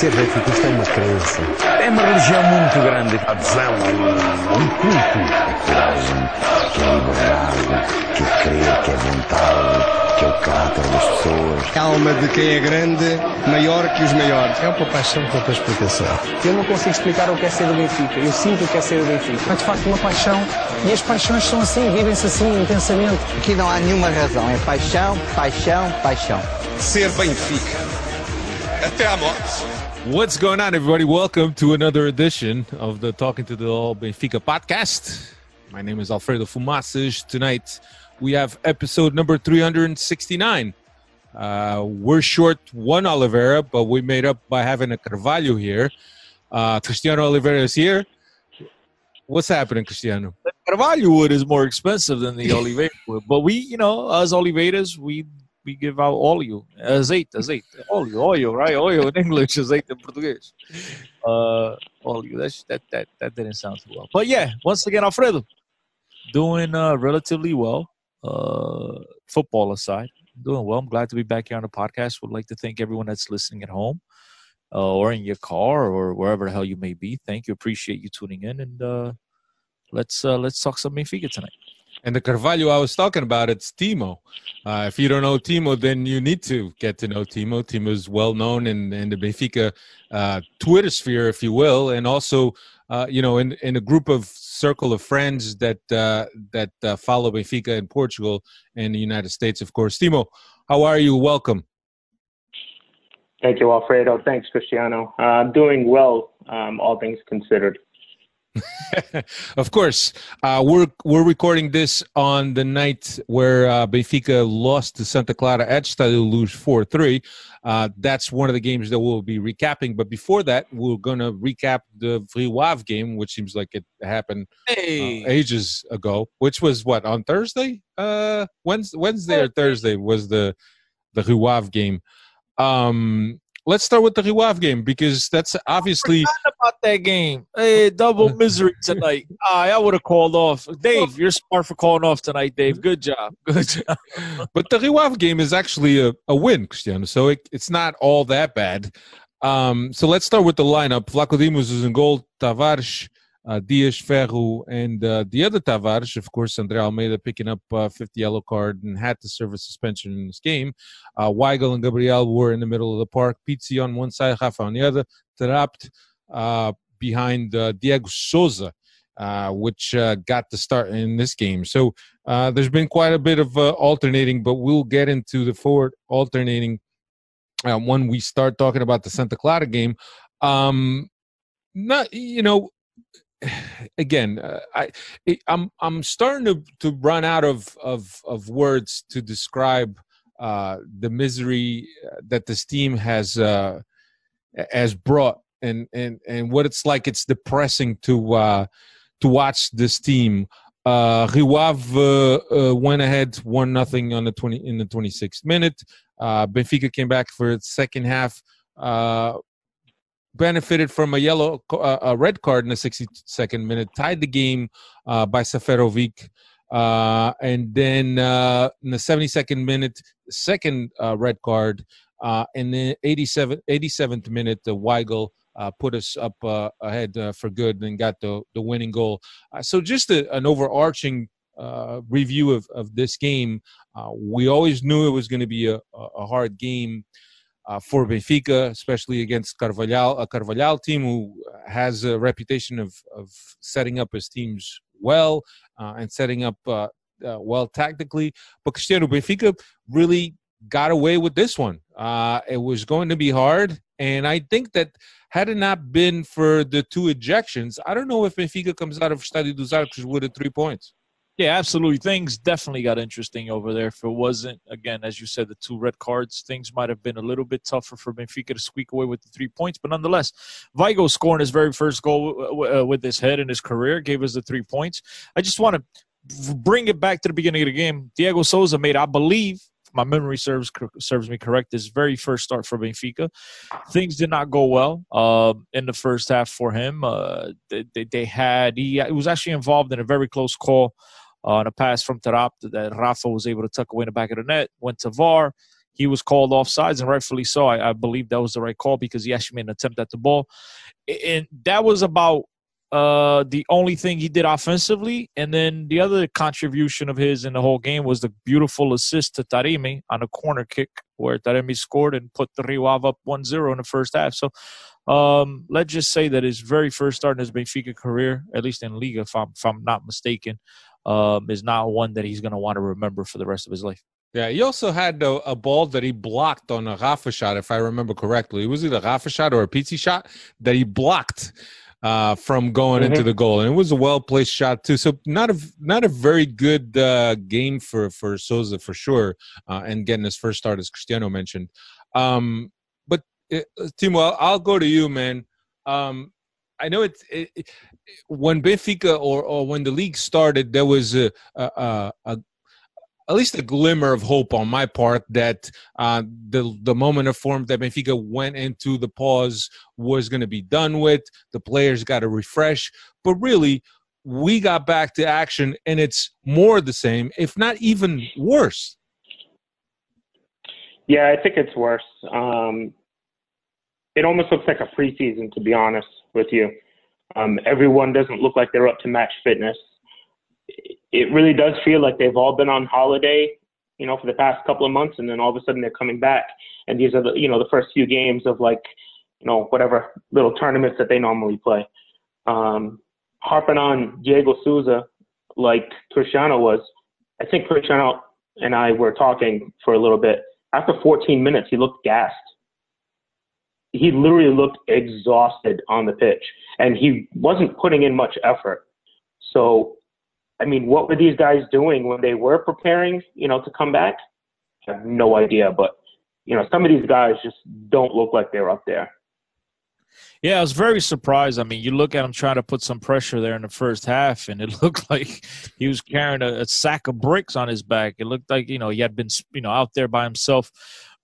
Ser benfiquista é uma crença. É uma religião muito grande. Adesão a um, um culto. É coragem, que é liberdade, que é crer, que é vontade, que é o caráter das pessoas. Calma de quem é grande, maior que os maiores. É uma paixão com outra explicação. Eu não consigo explicar o que é ser do Benfica. Eu sinto o que é ser do Benfica. É de facto uma paixão e as paixões são assim, vivem-se assim intensamente. Aqui não há nenhuma razão, é paixão, paixão, paixão. Ser Benfica. Até à morte. What's going on, everybody? Welcome to another edition of the Talking to the All Benfica podcast. My name is Alfredo Fumaças. Tonight we have episode number 369. Uh, we're short one Oliveira, but we made up by having a Carvalho here. Uh, Cristiano Oliveira is here. What's happening, Cristiano? The Carvalho wood is more expensive than the Oliveira wood, but we, you know, as Oliveiras, we we give out óleo, azeite, azeite, óleo, oil, right? Oil in English, azeite in Portuguese. Uh, óleo. That that that didn't sound too well, but yeah. Once again, Alfredo, doing uh, relatively well. Uh, football aside, doing well. I'm glad to be back here on the podcast. Would like to thank everyone that's listening at home. Uh, or in your car or wherever the hell you may be. Thank you. Appreciate you tuning in, and uh, let's uh, let's talk some Benfica tonight. And the Carvalho I was talking about, it's Timo. Uh, if you don't know Timo, then you need to get to know Timo. Timo is well known in, in the Benfica uh, Twitter sphere, if you will, and also, uh, you know, in, in a group of circle of friends that uh, that uh, follow Benfica in Portugal and the United States, of course. Timo, how are you? Welcome. Thank you, Alfredo. Thanks, Cristiano. Uh, I'm doing well, um, all things considered. of course, uh, we're we're recording this on the night where uh, Benfica lost to Santa Clara at Stadio Luz four three. Uh, that's one of the games that we'll be recapping. But before that, we're going to recap the Rio Ave game, which seems like it happened uh, Hey, ages ago. Which was what on Thursday? Uh, Wednesday, Wednesday or Thursday was the the Rio Ave game. Um, let's start with the Rio Ave game because that's obviously. about that game. Hey, double misery tonight. Ah, I would have called off. Dave, you're smart for calling off tonight, Dave. Good job. Good job. but the Rio Ave game is actually a, a win, Cristiano. So it, it's not all that bad. Um, so let's start with the lineup. Vlachodimos is in goal. Tavares, uh, Ferro, and uh, the other Tavares, of course, Andre Almeida picking up uh, 50 yellow card and had to serve a suspension in this game. Uh, Weigl and Gabriel were in the middle of the park. Pizzi on one side, Rafa on the other. Taarabt uh, behind uh, Diego Souza. Uh, which got the start in this game. So there's been quite a bit of alternating, but we'll get into the forward alternating when we start talking about the Santa Clara game. Um, not you know, again, uh, I I'm I'm starting to to run out of of of words to describe uh, the misery that this team has uh, has brought and and and what it's like. It's depressing to uh, to watch this team. Uh, Rio Ave uh, uh, went ahead one nothing on the twenty in the twenty sixth minute. Uh, Benfica came back for its second half. Benefited from a yellow, uh, a red card in the 62nd minute, tied the game uh, by Seferovic. Uh, and then uh, in the 72nd minute, second uh, red card. Uh, and then 87, 87th minute, the Weigl put us up ahead for good and got the, the winning goal. So just a, an overarching review of, of this game. We always knew it was going to be a a hard game uh, for Benfica, especially against Carvalhal, a Carvalhal team who has a reputation of, of setting up his teams well uh, and setting up uh, uh, well tactically. But Cristiano Benfica really got away with this one. Uh, it was going to be hard, and I think that had it not been for the two ejections, I don't know if Benfica comes out of Stadio dos Arcos with the three points. Yeah, absolutely. Things definitely got interesting over there. If it wasn't, again, as you said, the two red cards, things might have been a little bit tougher for Benfica to squeak away with the three points. But nonetheless, Vigo scoring his very first goal uh, with his head in his career gave us the three points. I just want to bring it back to the beginning of the game. Diego Souza made, I believe, my memory serves serves me correct, his very first start for Benfica. Things did not go well um, in the first half for him. Uh, they, they, had he, he was actually involved in a very close call on a pass from Taarabt that Rafa was able to tuck away in the back of the net. Went to VAR. he was called off sides, and rightfully so. I, I believe that was the right call because he actually made an attempt at the ball. And that was about uh, the only thing he did offensively. And then the other contribution of his in the whole game was the beautiful assist to Taremi on a corner kick where Taremi scored and put the Rio Ave up 1 0 in the first half. So um, let's just say that his very first start in his Benfica career, at least in Liga, if I'm, if I'm not mistaken, um, is not one that he's going to want to remember for the rest of his life. Yeah, he also had a, a, ball that he blocked on a Rafa shot, if I remember correctly. It was either a Rafa shot or a Pizzi shot that he blocked uh, from going mm-hmm. into the goal, and it was a well placed shot too. So not a not a very good uh, game for for Souza for sure, uh, and getting his first start as Cristiano mentioned. Um, but uh, Timo, I'll, I'll, go to you, man. Um, I know it, it, when Benfica or, or when the league started, there was a, a, a, at least a glimmer of hope on my part that uh, the the moment of form that Benfica went into the pause was going to be done with. The players got to refresh, but really, we got back to action, and it's more the same, if not even worse. Yeah, I think it's worse. Um, it almost looks like a preseason, to be honest with you. Um, everyone doesn't look like they're up to match fitness it really does feel like they've all been on holiday, you know, for the past couple of months, and then all of a sudden they're coming back, and these are the, you know, the first few games of like, you know, whatever little tournaments that they normally play. Um, harping on Diego Souza, like Cristiano was, I think Cristiano and I were talking for a little bit. After 14 minutes, he looked gassed. He literally looked exhausted on the pitch, and he wasn't putting in much effort. So I mean, what were these guys doing when they were preparing, you know, to come back? I have no idea, but you know, some of these guys just don't look like they're up there. Yeah, I was very surprised. I mean, you look at him trying to put some pressure there in the first half, and it looked like he was carrying a, a, sack of bricks on his back. It looked like you know he had been you know out there by himself,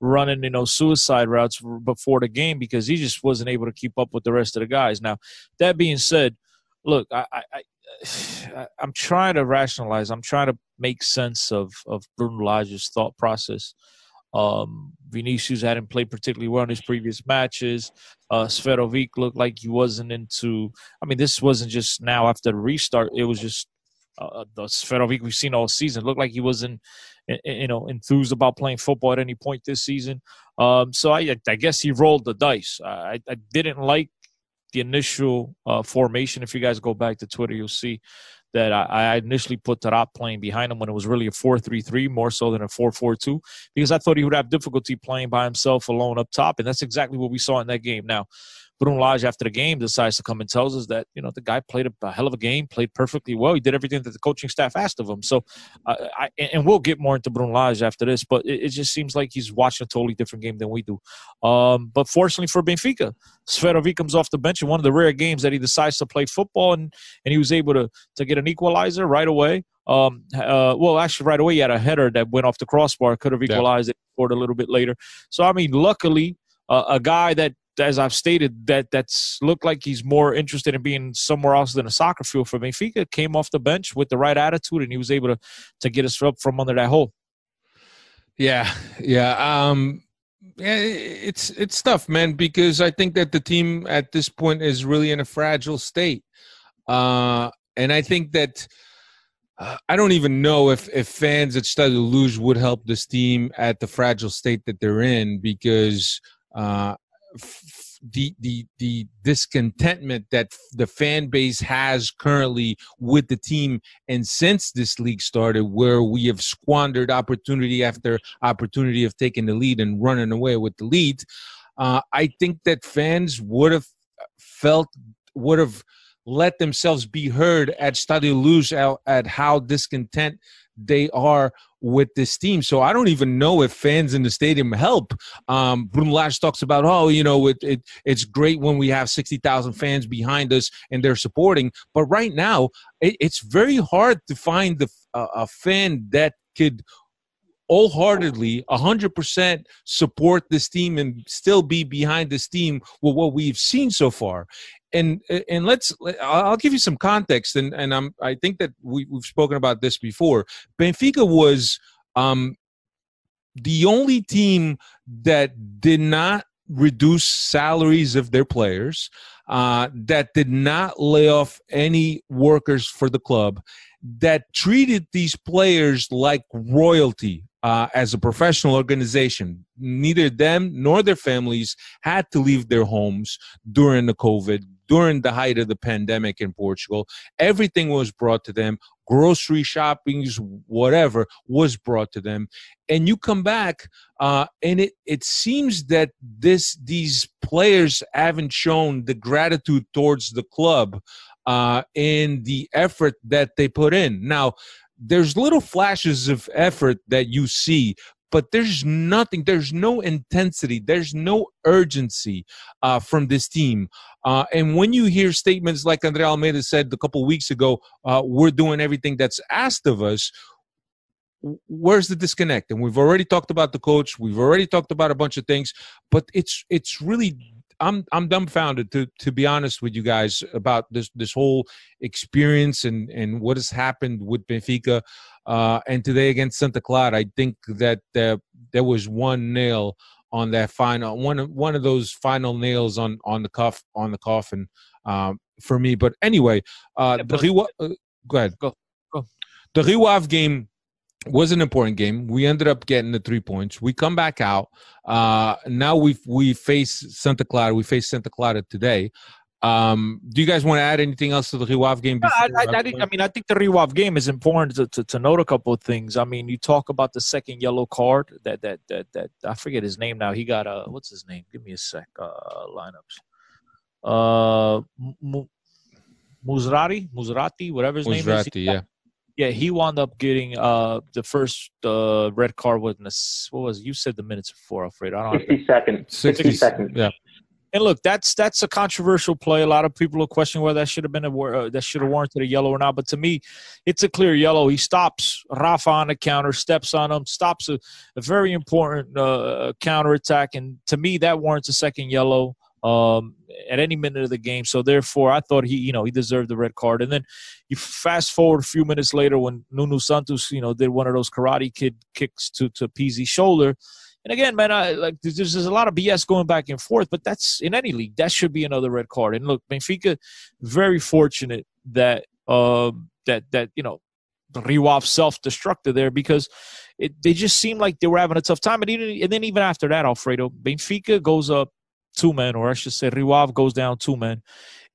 running you know suicide routes before the game because he just wasn't able to keep up with the rest of the guys. Now, that being said, look, I, I I'm trying to rationalize. I'm trying to make sense of of Bruno Lage's thought process. Um, Vinicius hadn't played particularly well in his previous matches. Uh, Seferovic looked like he wasn't into. I mean, this wasn't just now after the restart. It was just uh, the Seferovic we've seen all season. Looked like he wasn't, you know, enthused about playing football at any point this season. Um, so I, I guess he rolled the dice. I, I didn't like the initial uh, formation. If you guys go back to Twitter, you'll see that I, I initially put Taarabt playing behind him when it was really a 4-3-3 more so than a 4-4-2 because I thought he would have difficulty playing by himself alone up top, and that's exactly what we saw in that game. Now, Bruno Lage after the game decides to come and tells us that you know the guy played a, hell of a game, played perfectly well. He did everything that the coaching staff asked of him. So, uh, I, and we'll get more into Bruno Lage after this, but it, it, just seems like he's watching a totally different game than we do. Um, but fortunately for Benfica, Seferovic comes off the bench in one of the rare games that he decides to play football, and and he was able to to get an equalizer right away. Um, uh, well, actually, right away he had a header that went off the crossbar, could have equalized yeah. it, scored a little bit later. So I mean, luckily. Uh, a guy that as I've stated, that that's looked like he's more interested in being somewhere else than a soccer field for Benfica. Came off the bench with the right attitude, and he was able to to get us up from under that hole. Yeah, yeah. Um, it's it's tough, man, because I think that the team at this point is really in a fragile state, uh, and I think that. Uh, I don't even know if, if fans at Stadio Luz would help this team at the fragile state that they're in because uh, the the the discontentment that the fan base has currently with the team. And since this league started where we have squandered opportunity after opportunity of taking the lead and running away with the lead uh, i think that fans would have felt would have let themselves be heard at Stadio Luz at how discontent they are with this team. So I don't even know if fans in the stadium help. Um, Bruno Lage talks about, oh, you know, it, it it's great when we have 60,000 fans behind us and they're supporting. But right now, it, it's very hard to find the, uh, a fan that could wholeheartedly 100% support this team and still be behind this team with what we've seen so far and and let's I'll give you some context, and and I'm I think that we we've spoken about this before. Benfica was um the only team that did not reduce salaries of their players, uh, that did not lay off any workers for the club, that treated these players like royalty uh, as a professional organization. Neither them nor their families had to leave their homes during the COVID, during the height of the pandemic in Portugal. Everything was brought to them. Grocery shoppings, whatever, was brought to them. And you come back, uh, and it, it seems that this these players haven't shown the gratitude towards the club uh, in the effort that they put in. Now, there's little flashes of effort that you see but there's nothing there's no intensity there's no urgency uh, from this team. Uh, and when you hear statements like andre almeida said a couple weeks ago uh, we're doing everything that's asked of us where's the disconnect? And we've already talked about the coach we've already talked about a bunch of things but it's it's really I'm I'm dumbfounded to to be honest with you guys about this this whole experience and and what has happened with Benfica uh, and today against Santa Clara. I think that uh, there was one nail on that final one one of those final nails on on the cuff on the coffin um, for me. But anyway, uh, the Rio, uh, go ahead. Go go. The Rio Ave game was an important game. We ended up getting the three points. We come back out. Uh, now we we face Santa Clara. We face Santa Clara today. Um, do you guys want to add anything else to the Rio Ave game? I, I, I, I, mean, I think the Rio Ave game is important to, to, to, note a couple of things. I mean, you talk about the second yellow card that that that that I forget his name now. He got a what's his name? Give me a sec. Uh, lineups. Uh, M- Musrati, Musrati, whatever his Musrati, name is. yeah. Yeah, he wound up getting uh the first uh red card with what was it? you said the minutes before, Alfred. I don't 60 seconds. 60, 60 seconds. Yeah. And look, that's that's a controversial play. A lot of people will question whether that should have been a uh, that should have warranted a yellow or not. But to me, it's a clear yellow. He stops Rafa on the counter, steps on him, stops a, a very important uh, counter attack, and to me, that warrants a second yellow um, at any minute of the game. So therefore, I thought he, you know, he deserved the red card. And then you fast forward a few minutes later when Nuno Santos, you know, did one of those Karate Kid kicks to to Pizzi's shoulder. And again, man, I, like there's, there's a lot of BS going back and forth, but that's in any league. That should be another red card. And look, Benfica, very fortunate that uh, that that you know Rio Ave self-destructed there because it, they just seemed like they were having a tough time. And, even, and then even after that, Alfredo, Benfica goes up two men, or I should say, Rio goes down two men.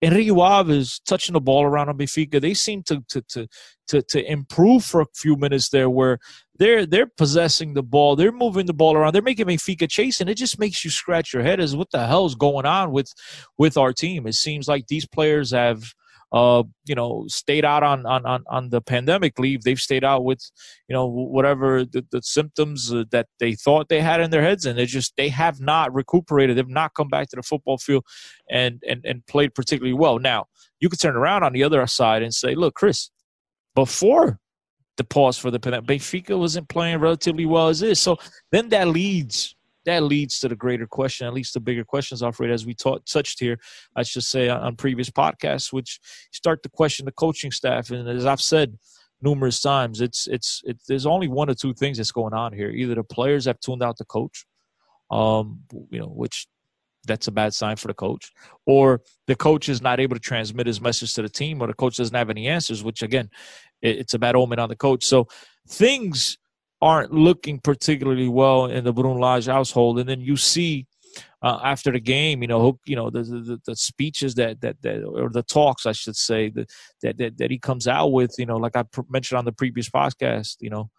Rio is touching the ball around on Benfica. They seem to, to to to to improve for a few minutes there, where they're they're possessing the ball, they're moving the ball around, they're making Benfica chase, and it just makes you scratch your head as what the hell is going on with with our team. It seems like these players have uh, you know, stayed out on, on, on, on the pandemic leave. They've stayed out with, you know, whatever the, the symptoms uh, that they thought they had in their heads, and they just they have not recuperated. They've not come back to the football field and and and played particularly well. Now you could turn around on the other side and say, look, Chris, before the pause for the pandemic, Benfica wasn't playing relatively well as is. So then that leads that leads to the greater question, at least the bigger questions, Alfred, as we taught, touched here, I should say, on previous podcasts, which start to question the coaching staff. And as I've said numerous times, it's it's it's there's only one or two things that's going on here. Either the players have tuned out the coach, um, you know, which that's a bad sign for the coach, or the coach is not able to transmit his message to the team, or the coach doesn't have any answers, which again, it's a bad omen on the coach. So things aren't looking particularly well in the Bruno Lage household, and then you see uh, after the game, you know, you know the, the, the speeches that, that that or the talks, I should say, that that that he comes out with, you know, like I mentioned on the previous podcast, you know,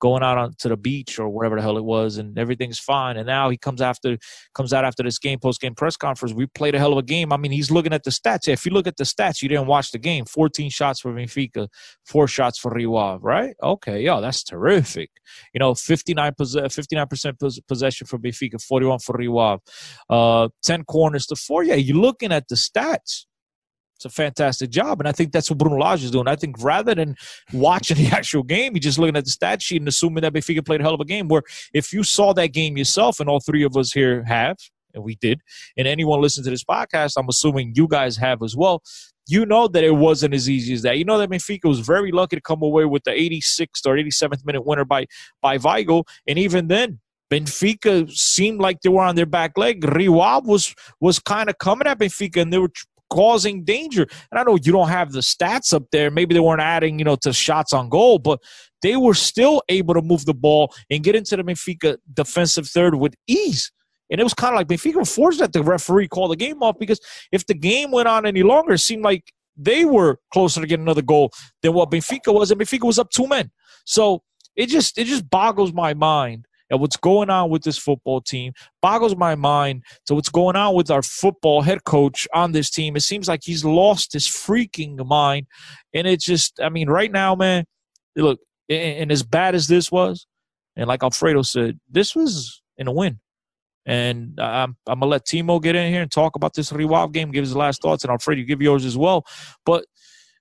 going out on to the beach or whatever the hell it was, and everything's fine. And now he comes after comes out after this game post game press conference. We played a hell of a game. I mean, he's looking at the stats. If you look at the stats, you didn't watch the game. 14 shots for Benfica, four shots for Rio right? Okay, yo, that's terrific. You know, 59 percent possession for Benfica, 41 for Rio uh, 10 corners to four. Yeah, you're looking at the stats it's a fantastic job. And I think that's what Bruno Lage is doing. I think rather than watching the actual game, he's just looking at the stat sheet and assuming that Benfica played a hell of a game. Where if you saw that game yourself, and all three of us here have, and we did, and anyone listening to this podcast, I'm assuming you guys have as well. You know that it wasn't as easy as that. You know that Benfica was very lucky to come away with the 86th or 87th minute winner by by Weigl, and even then, Benfica seemed like they were on their back leg. Rio Ave was was kind of coming at Benfica, and they were causing danger. And I know you don't have the stats up there. Maybe they weren't adding, you know, to shots on goal, but they were still able to move the ball and get into the Benfica defensive third with ease. And it was kind of like Benfica forced that the referee call the game off because if the game went on any longer, it seemed like they were closer to getting another goal than what Benfica was, and Benfica was up two men. So it just it just boggles my mind at what's going on with this football team. Boggles my mind to what's going on with our football head coach on this team. It seems like he's lost his freaking mind, and it's just I mean right now, man. Look, and as bad as this was, and like Alfredo said, this was in a win. And I'm, I'm gonna let Timo get in here and talk about this Rio game, give his last thoughts, and Alfredo, give yours as well. But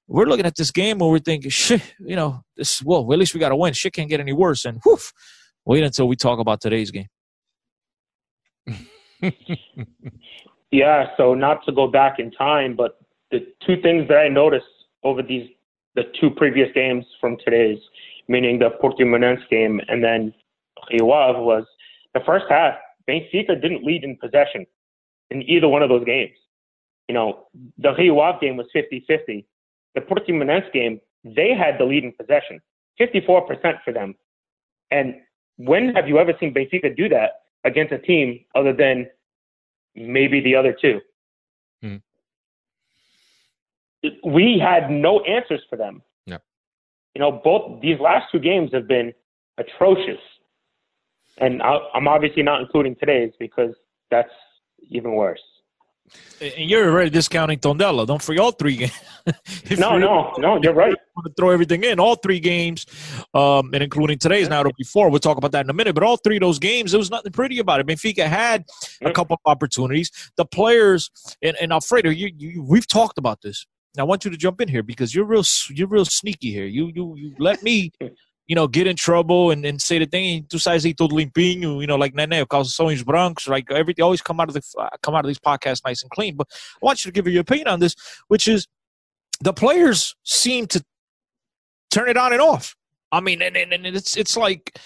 we're looking at this game where we're thinking, shit, you know, this well, at least we got to win. Shit can't get any worse. And whew, wait until we talk about today's game. yeah. So not to go back in time, but the two things that I noticed over these the two previous games from today's, meaning the Portimonense game and then Rio Ave, was the first half Benfica didn't lead in possession in either one of those games. You know, the Rio Ave game was 50-50. The Portimonense game, they had the lead in possession, 54% for them. And when have you ever seen Benfica do that against a team other than maybe the other two? Hmm. We had no answers for them. Yep. You know, both these last two games have been atrocious and I'm obviously not including today's because that's even worse. And you're already discounting Tondela. Don't forget all three games. no, no, no, you're right. To throw everything in, all three games, um, and including today's now to before. We'll talk about that in a minute. But all three of those games, there was nothing pretty about it. Benfica had a couple of opportunities. The players and, and Alfredo, you, you, we've talked about this. I want you to jump in here because you're real you're real sneaky here. You you you let me you know, get in trouble and, and say the thing, tu sais aí todo limpinho, you know, like Nene, calções brancos, like everything always come out of the uh, come out of these podcasts nice and clean. But I want you to give your opinion on this, which is the players seem to turn it on and off. I mean, and, and, and it's it's like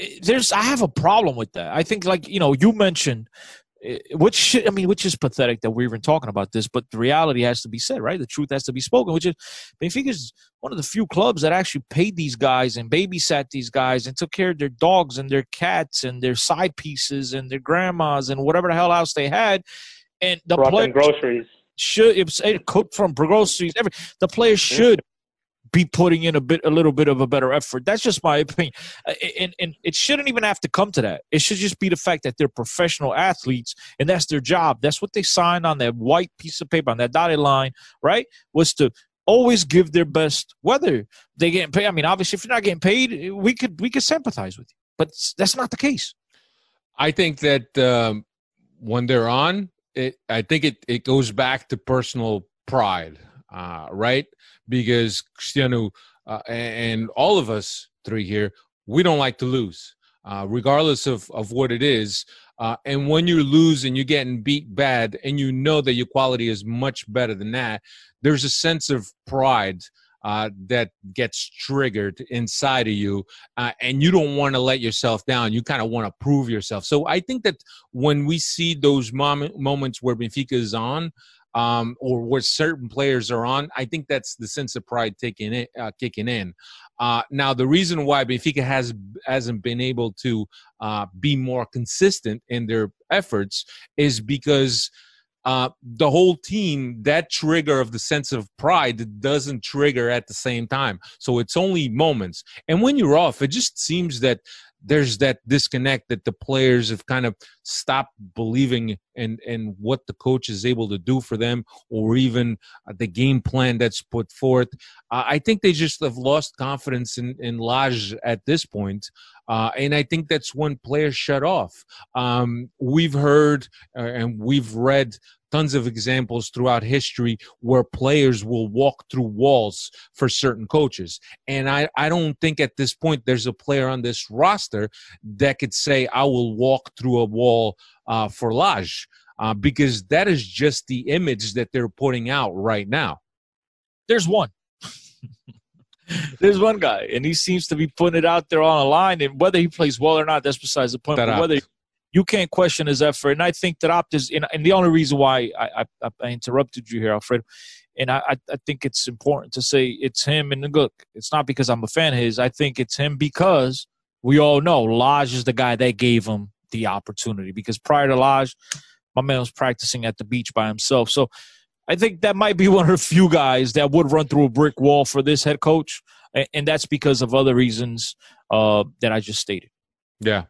eh, there's I have a problem with that. I think like you know you mentioned Eh, which should, I mean, which is pathetic that we're even talking about this, but the reality has to be said, right? The truth has to be spoken, which is Benfica is one of the few clubs that actually paid these guys and babysat these guys and took care of their dogs and their cats and their side pieces and their grandmas and whatever the hell else they had. And the players groceries should it was cooked from groceries. Every the players mm-hmm. should be putting in a bit, a little bit of a better effort. That's just my opinion, uh, and and it shouldn't even have to come to that. It should just be the fact that they're professional athletes, and that's their job. That's what they signed on that white piece of paper on that dotted line, right? Was to always give their best, whether they get paid. I mean, obviously, if you're not getting paid, we could we could sympathize with you, but that's not the case. I think that um, when they're on, it, I think it, it goes back to personal pride, uh, right? because Cristiano uh, and all of us three here, we don't like to lose, uh, regardless of, of what it is. Uh, and when you lose and you're getting beat bad and you know that your quality is much better than that, there's a sense of pride uh, that gets triggered inside of you, uh, and you don't want to let yourself down. You kind of want to prove yourself. So I think that when we see those moment, moments where Benfica is on, um, or where certain players are on, I think that's the sense of pride taking in, uh, kicking in. Uh, now, the reason why Benfica has hasn't been able to uh, be more consistent in their efforts is because uh, the whole team that trigger of the sense of pride doesn't trigger at the same time. So it's only moments, and when you're off, it just seems that there's that disconnect that the players have kind of stopped believing in in what the coach is able to do for them or even uh, the game plan that's put forth. Uh, i think they just have lost confidence in in Lage at this point uh, and i think that's when players shut off. Um, we've heard uh, and we've read tons of examples throughout history where players will walk through walls for certain coaches. And I, I don't think at this point there's a player on this roster that could say, I will walk through a wall uh, for Lage, uh, because that is just the image that they're putting out right now. There's one. There's one guy, and he seems to be putting it out there on a line. And whether he plays well or not, that's besides the point. But whether you can't question his effort, and I think that Optus, and, and the only reason why I, I, I interrupted you here, Alfredo, and I, I think it's important to say it's him. And the look, it's not because I'm a fan of his. I think it's him because we all know Lage is the guy that gave him the opportunity. Because prior to Lage, my man was practicing at the beach by himself. So I think that might be one of the few guys that would run through a brick wall for this head coach, and that's because of other reasons uh, that I just stated. Yeah.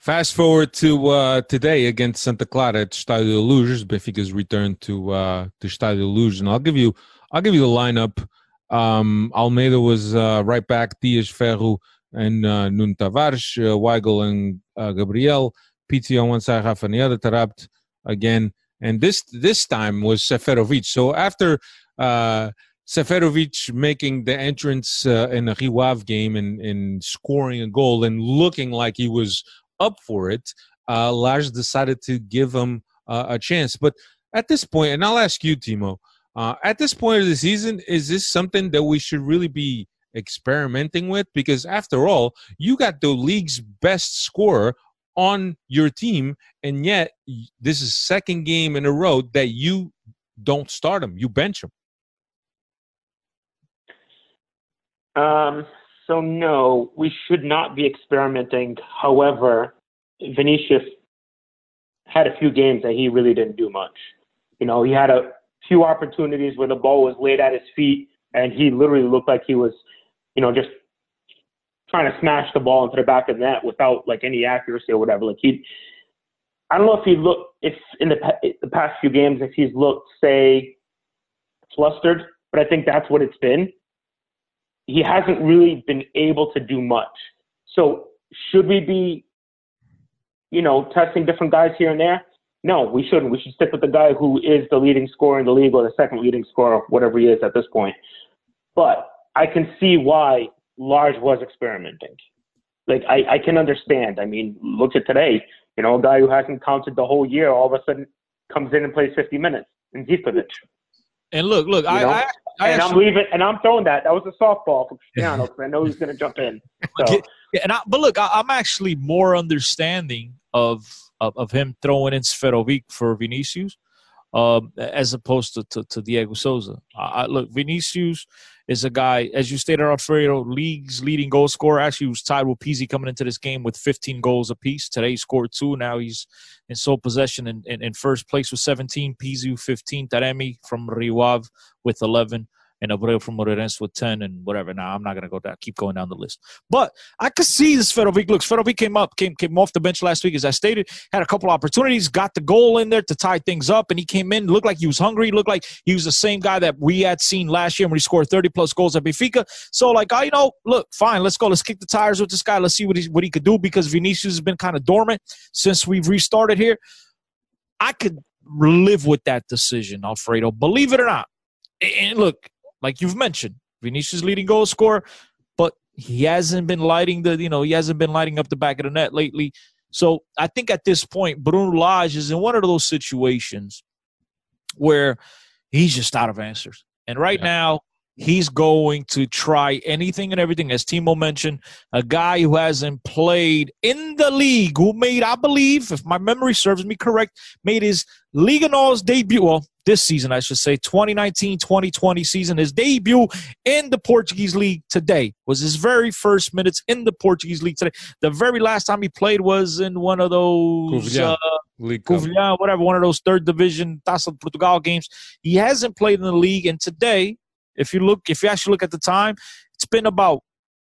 Fast forward to uh, today against Santa Clara at Estádio Luz. Benfica's return to uh, to Estádio Luz, and I'll give you I'll give you the lineup. Um, Almeida was uh, right back. Dias Ferro and uh, Nuno Tavares, uh, Weigl and uh, Gabriel, Pizzi on one side, Rafa on the other, Taarabt again, and this this time was Seferovic. So after uh, Seferovic making the entrance uh, in the Rio Ave game and, and scoring a goal and looking like he was up for it, uh, Lage decided to give him uh, a chance. But at this point, and I'll ask you, Timo, uh, at this point of the season, is this something that we should really be experimenting with? Because after all, you got the league's best scorer on your team, and yet this is second game in a row that you don't start him, you bench him. Um, so no, we should not be experimenting. However, Vinicius had a few games that he really didn't do much. You know, he had a few opportunities where the ball was laid at his feet and he literally looked like he was, you know, just trying to smash the ball into the back of the net without like any accuracy or whatever. Like he, I don't know if he looked, if in the the past few games, if he's looked say flustered, but I think that's what it's been. He hasn't really been able to do much. So should we be, you know, testing different guys here and there? No, we shouldn't. We should stick with the guy who is the leading scorer in the league or the second leading scorer, whatever he is at this point. But I can see why Lage was experimenting. Like I, I can understand. I mean, look at today. You know, a guy who hasn't counted the whole year all of a sudden comes in and plays 50 minutes in Zivkovic. And look, look, I, I, I, and actually, I'm leaving, and I'm throwing that. That was a softball from Cristiano because I know he's going to jump in. So. Yeah, and I, but look, I, am actually more understanding of, of, of him throwing in Seferovic for Vinicius, um, as opposed to, to, to Diego Souza. I, look, Vinicius is a guy, as you stated, Alfredo, league's leading goal scorer. Actually, was tied with Pizzi coming into this game with 15 goals apiece. Today, he scored two. Now he's in sole possession in, in, in first place with 17. Pizzi 15. Taremi from Rio Ave with 11 and Abreu from Moreirense with 10 and whatever. Now, I'm not going to go down, keep going down the list. But I could see this Seferovic. Look, Seferovic came up, came, came off the bench last week, as I stated, had a couple opportunities, got the goal in there to tie things up, and he came in, looked like he was hungry, looked like he was the same guy that we had seen last year when he scored 30 plus goals at Benfica. So, like, I, you know, look, fine, let's go. Let's kick the tires with this guy. Let's see what he, what he could do because Vinicius has been kind of dormant since we've restarted here. I could live with that decision, Alfredo. Believe it or not. And look, like you've mentioned, Vinicius leading goal scorer, but he hasn't been lighting the, you know, he hasn't been lighting up the back of the net lately. So I think at this point, Bruno Lage is in one of those situations where he's just out of answers. And right yeah. now, he's going to try anything and everything. As Timo mentioned, a guy who hasn't played in the league, who made, I believe, if my memory serves me correct, made his Liga NOS debut. Well, this season, I should say, 2019 2020 season. His debut in the Portuguese League today was his very first minutes in the Portuguese League today. The very last time he played was in one of those. Uh, League Covilhã, whatever, one of those third division Taça de Portugal games. He hasn't played in the league, and today, if you look, if you actually look at the time, it's been about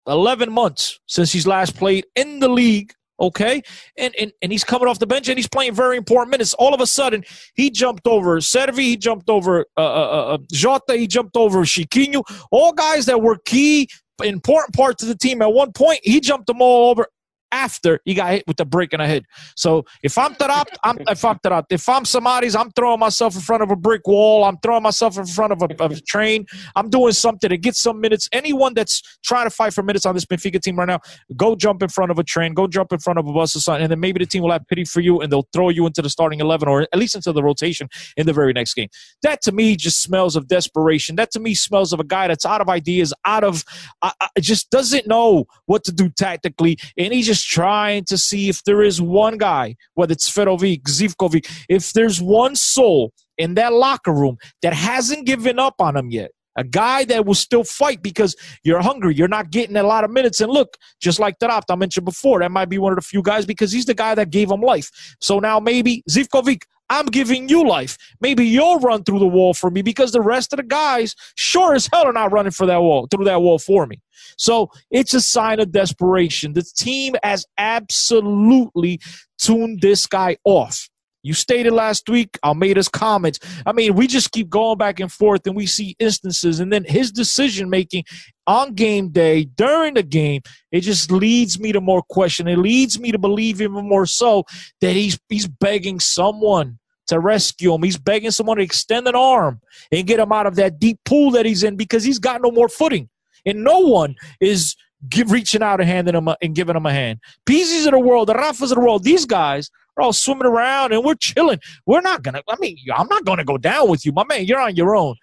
11 months since he's last played in the league okay? And, and and he's coming off the bench and he's playing very important minutes. All of a sudden, he jumped over Cervi, he jumped over uh, uh, uh, uh, Jota, he jumped over Chiquinho, all guys that were key, important parts of the team. At one point, he jumped them all over after he got hit with the brick in the head. So if I'm Taarabt, I'm if I'm Taarabt, if I'm Samaris, I'm throwing myself in front of a brick wall. I'm throwing myself in front of a, of a train. I'm doing something to get some minutes. Anyone that's trying to fight for minutes on this Benfica team right now, go jump in front of a train, go jump in front of a bus or something, and then maybe the team will have pity for you and they'll throw you into the starting eleven or at least into the rotation in the very next game. That to me just smells of desperation. That to me smells of a guy that's out of ideas, out of uh, just doesn't know what to do tactically, and he's just trying to see if there is one guy, whether it's Seferovic, Zivkovic, if there's one soul in that locker room that hasn't given up on him yet. A guy that will still fight because you're hungry. You're not getting a lot of minutes. And look, just like Taarabt I mentioned before, that might be one of the few guys because he's the guy that gave him life. So now maybe Zivkovic, I'm giving you life. Maybe you'll run through the wall for me because the rest of the guys, sure as hell, are not running for that wall through that wall for me. So it's a sign of desperation. The team has absolutely tuned this guy off. You stated last week, Almeida's comments. I mean, we just keep going back and forth and we see instances, and then his decision making on game day, during the game, it just leads me to more question. It leads me to believe even more so that he's he's begging someone to rescue him. He's begging someone to extend an arm and get him out of that deep pool that he's in because he's got no more footing. And no one is give, reaching out and handing him a, and giving him a hand. Pizzis of the world, the Rafas of the world, these guys are all swimming around and we're chilling. We're not gonna. I mean, I'm not gonna go down with you, my man. You're on your own.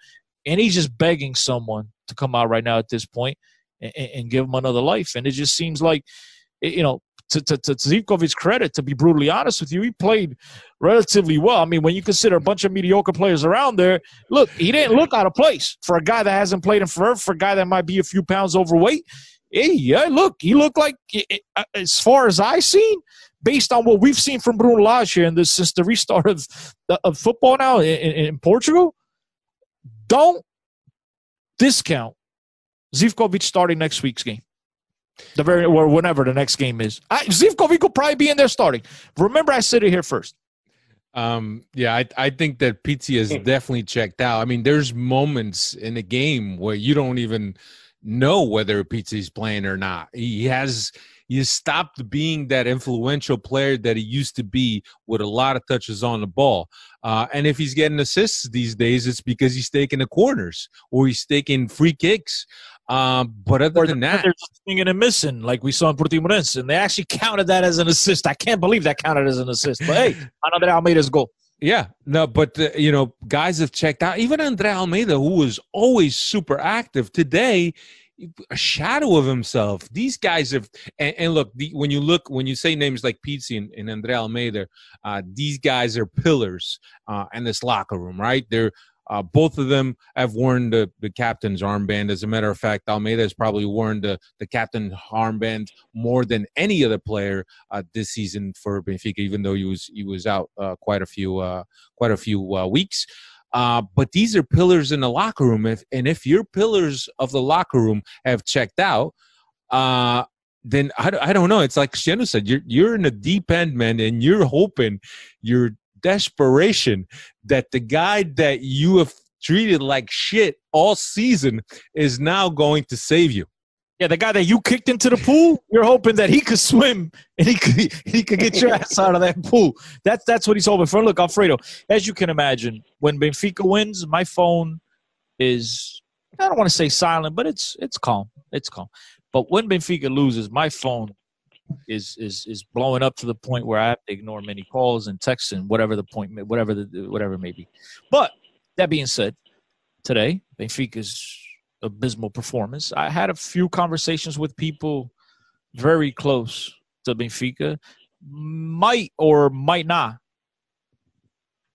And he's just begging someone to come out right now at this point and, and give him another life. And it just seems like, you know, to, to, to Zivkovic's credit, to be brutally honest with you, he played relatively well. I mean, when you consider a bunch of mediocre players around there, look, he didn't look out of place for a guy that hasn't played in forever, for a guy that might be a few pounds overweight. Hey, yeah, look, he looked like, uh, as far as I seen, based on what we've seen from Bruno Lage here in this since the restart of, of football now in, in Portugal, don't discount Zivkovic starting next week's game. The very or whenever the next game is. I, Zivkovic will probably be in there starting. Remember, I said it here first. Um, yeah, I, I think that Pizzi is Hmm. definitely checked out. I mean, there's moments in a game where you don't even know whether Pizzi's playing or not. He has he stopped being that influential player that he used to be with a lot of touches on the ball. Uh, and if he's getting assists these days, it's because he's taking the corners or he's taking free kicks. Um, but other Or than that, they're just swinging and missing, like we saw in Portimonense, and they actually counted that as an assist. I can't believe that counted as an assist. But hey, Andre Almeida's goal. Yeah, no, but uh, you know, guys have checked out. Even Andre Almeida, who was always super active, today a shadow of himself. These guys have, and, and look, the, when you look, when you say names like Pizzi and, and Andre Almeida, uh, these guys are pillars uh, in this locker room, right? They're uh, both of them have worn the, the captain's armband. As a matter of fact, Almeida has probably worn the, the captain armband more than any other player uh, this season for Benfica, even though he was he was out uh, quite a few uh, quite a few uh, weeks. Uh, but these are pillars in the locker room, if, and if your pillars of the locker room have checked out, uh, then I, don't- I don't know. It's like Shenu said, you're you're in a deep end, man, and you're hoping your desperation that the guy that you have treated like shit all season is now going to save you. Yeah, the guy that you kicked into the pool, you're hoping that he could swim and he could he could get your ass out of that pool. That's that's what he's hoping for. Look, Alfredo, as you can imagine, when Benfica wins, my phone is I don't want to say silent, but it's it's calm. It's calm. But when Benfica loses, my phone is is is blowing up to the point where I have to ignore many calls and texts and whatever the point, whatever the whatever it may be. But that being said, today Benfica's abysmal performance. I had a few conversations with people very close to Benfica, might or might not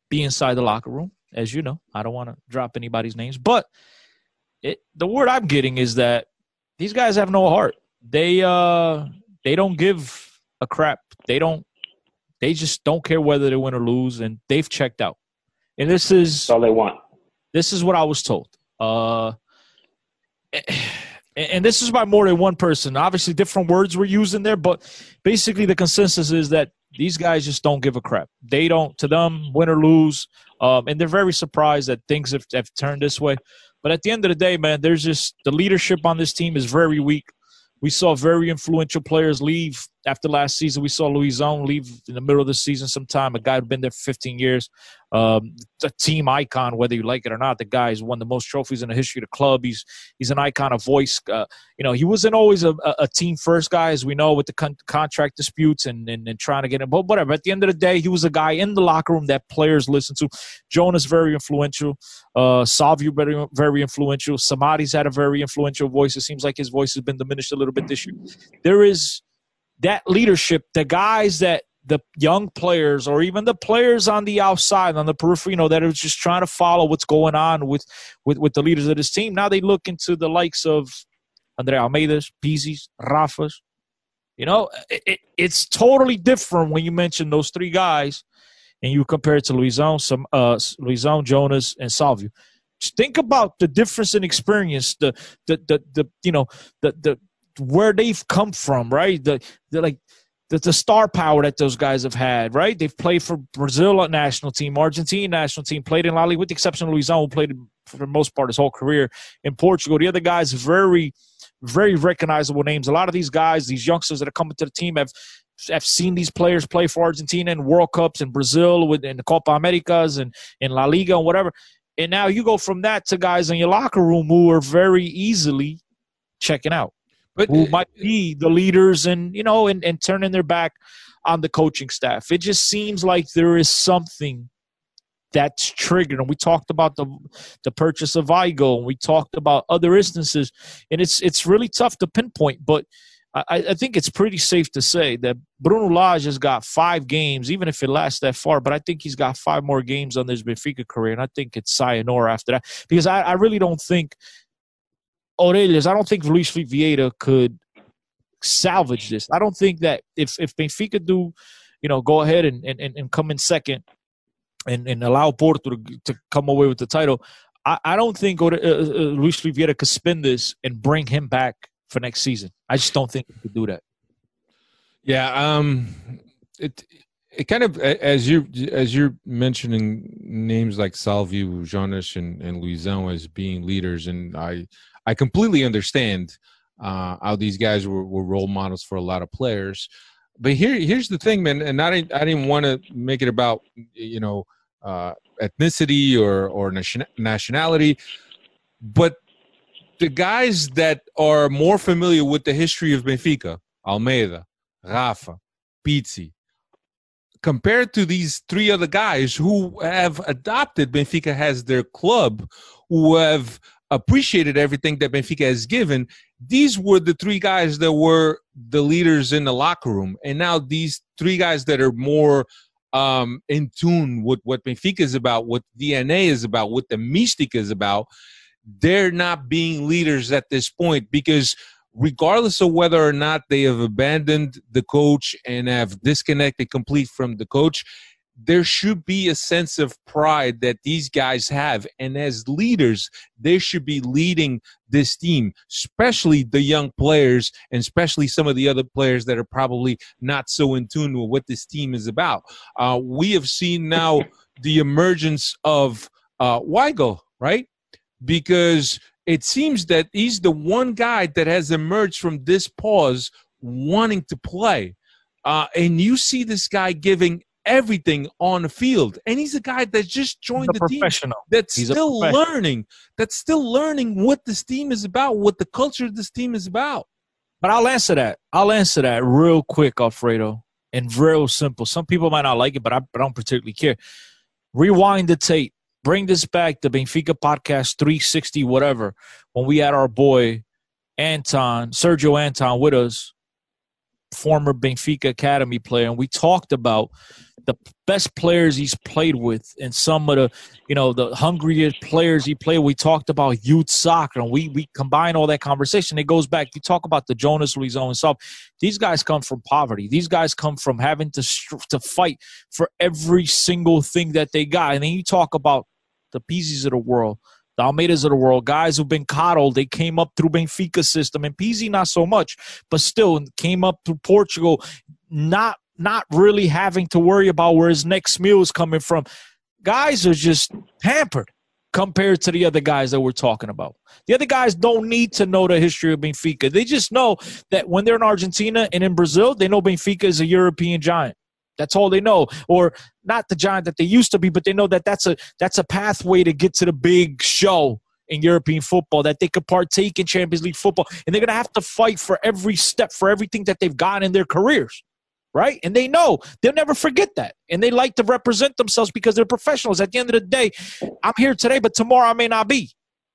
be inside the locker room. As you know, I don't want to drop anybody's names, but it, the word I'm getting is that these guys have no heart. They uh they don't give a crap. They don't. They just don't care whether they win or lose, and they've checked out. And this is That's all they want. this is what I was told. Uh, and this is by more than one person. Obviously, different words were used in there, but basically, the consensus is that these guys just don't give a crap. They don't, to them, win or lose, um, and they're very surprised that things have, have turned this way. But at the end of the day, man, there's just the leadership on this team is very weak. We saw very influential players leave after last season, we saw Luisão leave in the middle of the season sometime. A guy who'd been there for 15 years, um, a team icon, whether you like it or not. The guy guy's won the most trophies in the history of the club. He's he's an icon, a voice. Uh, you know, he wasn't always a, a team first guy, as we know, with the con- contract disputes and, and, and trying to get him. But whatever. At the end of the day, he was a guy in the locker room that players listen to. Jonas very influential. Uh, Salvio very very influential. Samadi's had a very influential voice. It seems like his voice has been diminished a little bit this year. There is that leadership, the guys that the young players or even the players on the outside, on the periphery, you know, that are just trying to follow what's going on with, with, with the leaders of this team. Now they look into the likes of Andre Almeida's, Pizzi's, Rafa's. You know, it, it, it's totally different when you mention those three guys and you compare it to Luisão, some uh, Luisão, Jonas, and Salvio. Just think about the difference in experience, the the the, the you know the the where they've come from, right? The, the like the, the star power that those guys have had, right? They've played for Brazil national team, Argentina national team, played in La Liga, with the exception of Luisão, who played for the most part his whole career in Portugal. The other guys, very, very recognizable names. A lot of these guys, these youngsters that are coming to the team, have have seen these players play for Argentina in World Cups in Brazil, with in the Copa Americas and in La Liga and whatever. And now you go from that to guys in your locker room who are very easily checking out but who might be the leaders and you know and, and turning their back on the coaching staff. It just seems like there is something that's triggered. And we talked about the the purchase of Igo, and we talked about other instances, and it's it's really tough to pinpoint. But I, I think it's pretty safe to say that Bruno Lage has got five games, even if it lasts that far. But I think he's got five more games on his Benfica career, and I think it's sayonara after that because I, I really don't think Orelhas, I don't think Luis Filipe Vieira could salvage this. I don't think that if if Benfica do, you know, go ahead and and, and come in second and, and allow Porto to, to come away with the title, I, I don't think uh, uh, Luis Filipe Vieira could spin this and bring him back for next season. I just don't think he could do that. Yeah, um, it it kind of as you as you're mentioning names like Salvio, Jonas, and and Luisão as being leaders, and I I completely understand uh, how these guys were, were role models for a lot of players. But here, here's the thing, man, and I didn't, I didn't want to make it about, you know, uh, ethnicity or or nation- nationality, but the guys that are more familiar with the history of Benfica, Almeida, Rafa, Pizzi, compared to these three other guys who have adopted Benfica as their club, who have appreciated everything that Benfica has given. These were the three guys that were the leaders in the locker room, and now these three guys that are more um, in tune with what Benfica is about, what DNA is about, what the mystic is about. They're not being leaders at this point because regardless of whether or not they have abandoned the coach and have disconnected complete from the coach there should be a sense of pride that these guys have. And as leaders, they should be leading this team, especially the young players and especially some of the other players that are probably not so in tune with what this team is about. Uh, we have seen now the emergence of uh, Weigl, right? Because it seems that he's the one guy that has emerged from this pause wanting to play. Uh, and you see this guy giving everything on the field. And he's a guy that just joined the team. That's he's still learning. That's still learning what this team is about, what the culture of this team is about. But I'll answer that. I'll answer that real quick, Alfredo, and real simple. Some people might not like it, but I, I don't particularly care. Rewind the tape. Bring this back, the Benfica podcast 360, whatever. When we had our boy Anton, Sergio Anton with us, former Benfica Academy player, and we talked about the best players he's played with and some of the you know the hungriest players he played. We talked about youth soccer and we we combine all that conversation. It goes back you talk about the jonas Luisão and stuff. These guys come from poverty. These guys come from having to to fight for every single thing that they got. And then you talk about the Pizzis of the world the Almeidas of the world, guys who've been coddled. They came up through Benfica system, and Pizzi not so much, but still came up through Portugal, not not really having to worry about where his next meal is coming from. Guys are just pampered. compared to the other guys that we're talking about. The other guys don't need to know the history of Benfica. They just know that when they're in Argentina and in Brazil, they know Benfica is a European giant. That's all they know, or not the giant that they used to be, but they know that that's a that's a pathway to get to the big show in European football. That they could partake in Champions League football, and they're gonna have to fight for every step for everything that they've gotten in their careers right? And they know they'll never forget that. And they like to represent themselves because they're professionals. At the end of the day, I'm here today, but tomorrow I may not be.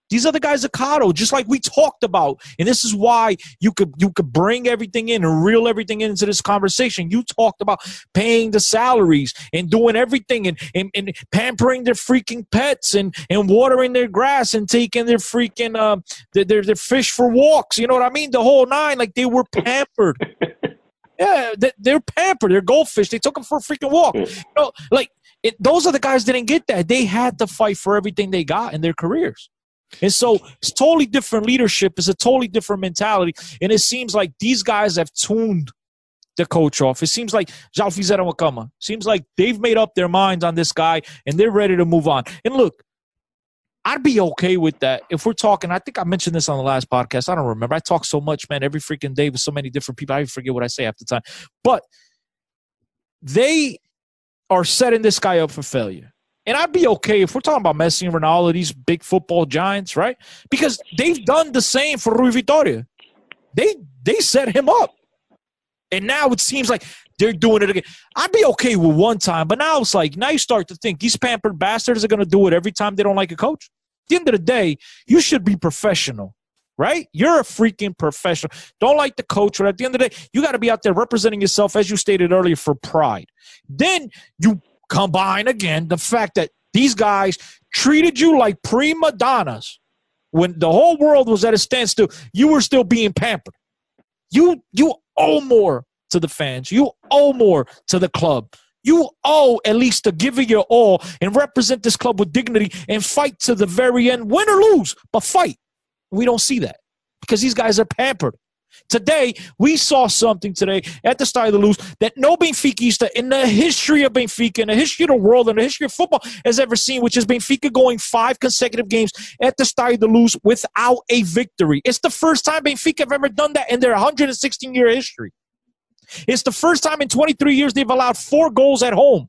These other guys are coddled, just like we talked about. And this is why you could you could bring everything in and reel everything into this conversation. You talked about paying the salaries and doing everything and, and, and pampering their freaking pets and, and watering their grass and taking their freaking uh, their, their, their fish for walks. You know what I mean? The whole nine, like they were pampered. Yeah, they, are pampered. They're goldfish. They took them for a freaking walk. Mm. You know, like it, those are the guys didn't get that. They had to fight for everything they got in their careers. And so it's totally different leadership. It's a totally different mentality. And it seems like these guys have tuned the coach off. It seems like João fizeram a. Seems like they've made up their minds on this guy and they're ready to move on. And look, I'd be okay with that if we're talking. I think I mentioned this on the last podcast. I don't remember. I talk so much, man, every freaking day with so many different people. I forget what I say half the time. But they are setting this guy up for failure. And I'd be okay if we're talking about Messi and Ronaldo, these big football giants, right? Because they've done the same for Rui Vitoria. They they set him up. And now it seems like they're doing it again. I'd be okay with one time, but now it's like now you start to think these pampered bastards are going to do it every time they don't like a coach. At the end of the day, you should be professional, right? You're a freaking professional. Don't like the coach, but at the end of the day, you got to be out there representing yourself, as you stated earlier, for pride. Then you combine again the fact that these guys treated you like prima donnas when the whole world was at a standstill. You were still being pampered. You you owe more to the fans. You owe more to the club. You owe at least to give it your all and represent this club with dignity and fight to the very end, win or lose, but fight. We don't see that because these guys are pampered. Today, we saw something today at the of the Luz that no Benfiquista in the history of Benfica, in the history of the world, in the history of football has ever seen, which is Benfica going five consecutive games at the of the Luz without a victory. It's the first time Benfica have ever done that in their 116 year history. It's the first time in 23 years they've allowed four goals at home.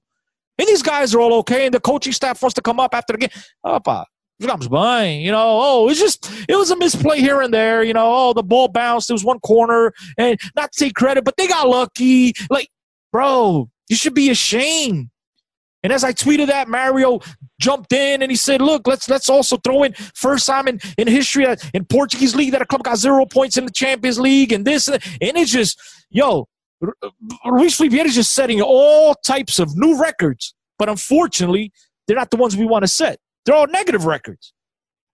And these guys are all okay, and the coaching staff wants to come up after the game. Opa, jogamos bem, you know, oh, it's just, it was a misplay here and there, you know, oh, the ball bounced, there was one corner, and not to take credit, but they got lucky. Like, bro, you should be ashamed. And as I tweeted that, Mario jumped in and he said, "Look, let's let's also throw in first time in, in history in Portuguese league that a club got zero points in the Champions League and this and it's just, yo, Luis Filipe is just setting all types of new records, but unfortunately, they're not the ones we want to set. They're all negative records.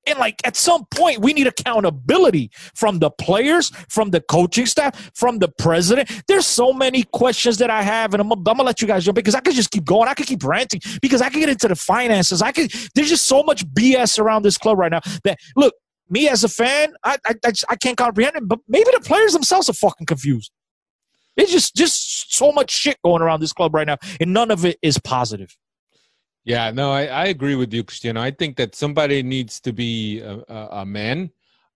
And like at some point, we need accountability from the players, from the coaching staff, from the president. There's so many questions that I have, and I'm, I'm gonna let you guys jump because I could just keep going. I could keep ranting because I could get into the finances. I could. There's just so much BS around this club right now that look. Me as a fan, I I, I can't comprehend it, but maybe the players themselves are fucking confused. It's just just so much shit going around this club right now, and none of it is positive. Yeah, no, I, I agree with you, Cristiano. I think that somebody needs to be a, a, a man,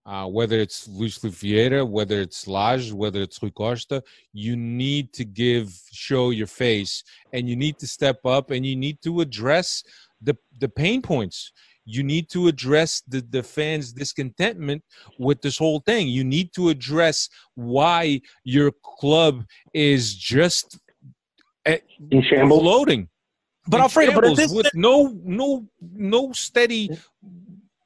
uh, whether it's Luis Vieira, whether it's Lage, whether it's Rui Costa. You need to give, show your face, and you need to step up, and you need to address the the pain points you need to address the, the fans' discontentment with this whole thing. You need to address why your club is just at, in shambles, floating. But Alfredo, but this, with no no no steady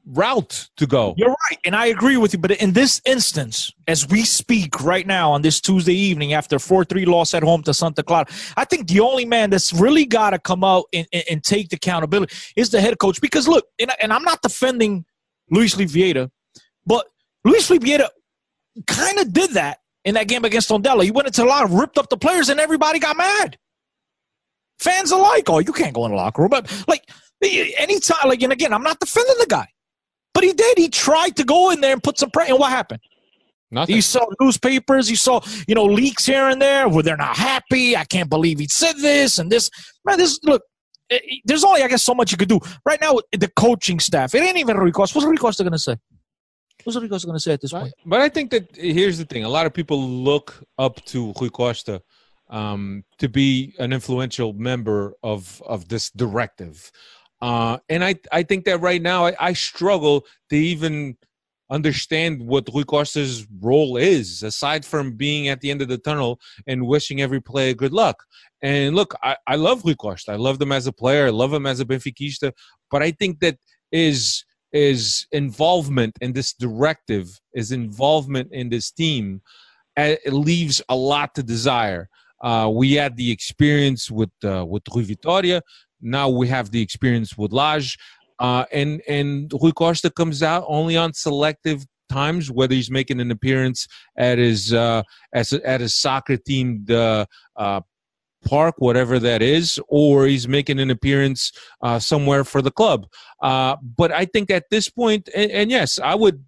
route to go. You're right, and I agree with you. But in this instance, as we speak right now on this Tuesday evening after 4 3 loss at home to Santa Clara, I think the only man that's really got to come out and, and, and, take the accountability is the head coach. Because look, and, and I'm not defending Luis Vieira, but Luis Vieira kind of did that in that game against Tondela. He went into a lot, of ripped up the players, and everybody got mad. Fans alike, oh, you can't go in the locker room. But like anytime, like, and again, I'm not defending the guy. But he did. He tried to go in there and put some pressure. And what happened? Nothing. You saw newspapers, you saw, you know, leaks here and there where they're not happy. I can't believe he said this and this. Man, this look, eh, there's only I guess so much you could do right now. The coaching staff, it ain't even Rui Costa. What's Rui Costa gonna say? What's Rui Costa gonna say at this point? But I think that here's the thing: a lot of people look up to Rui Costa um, to be an influential member of of this directive, uh, and I I think that right now I, I struggle to even understand what Rui Costa's role is, aside from being at the end of the tunnel and wishing every player good luck. And look, I, I love Rui Costa. I love him as a player. I love him as a Benfiquista. But I think that is is involvement in this directive, is involvement in this team, uh, it leaves a lot to desire. Uh, we had the experience with uh, with Rui Vitoria. Now we have the experience with Lage. Uh, and and Rui Costa comes out only on selective times, whether he's making an appearance at his uh, as at his soccer team the uh, park, whatever that is, or he's making an appearance uh, somewhere for the club. Uh, but I think at this point, and, and, yes, I would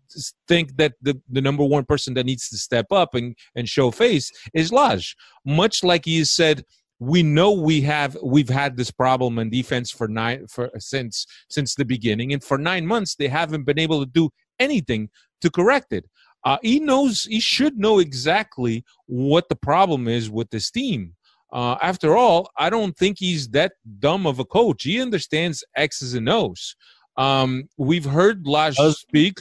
think that the, the number one person that needs to step up and, and show face is Lage, Much like he said we know we have we've had this problem in defense for nine for since since the beginning. And for nine months they haven't been able to do anything to correct it. Uh, he knows he should know exactly what the problem is with this team. Uh, after all i don't think he's that dumb of a coach. He understands x's and o's. Um, we've heard Lage speak.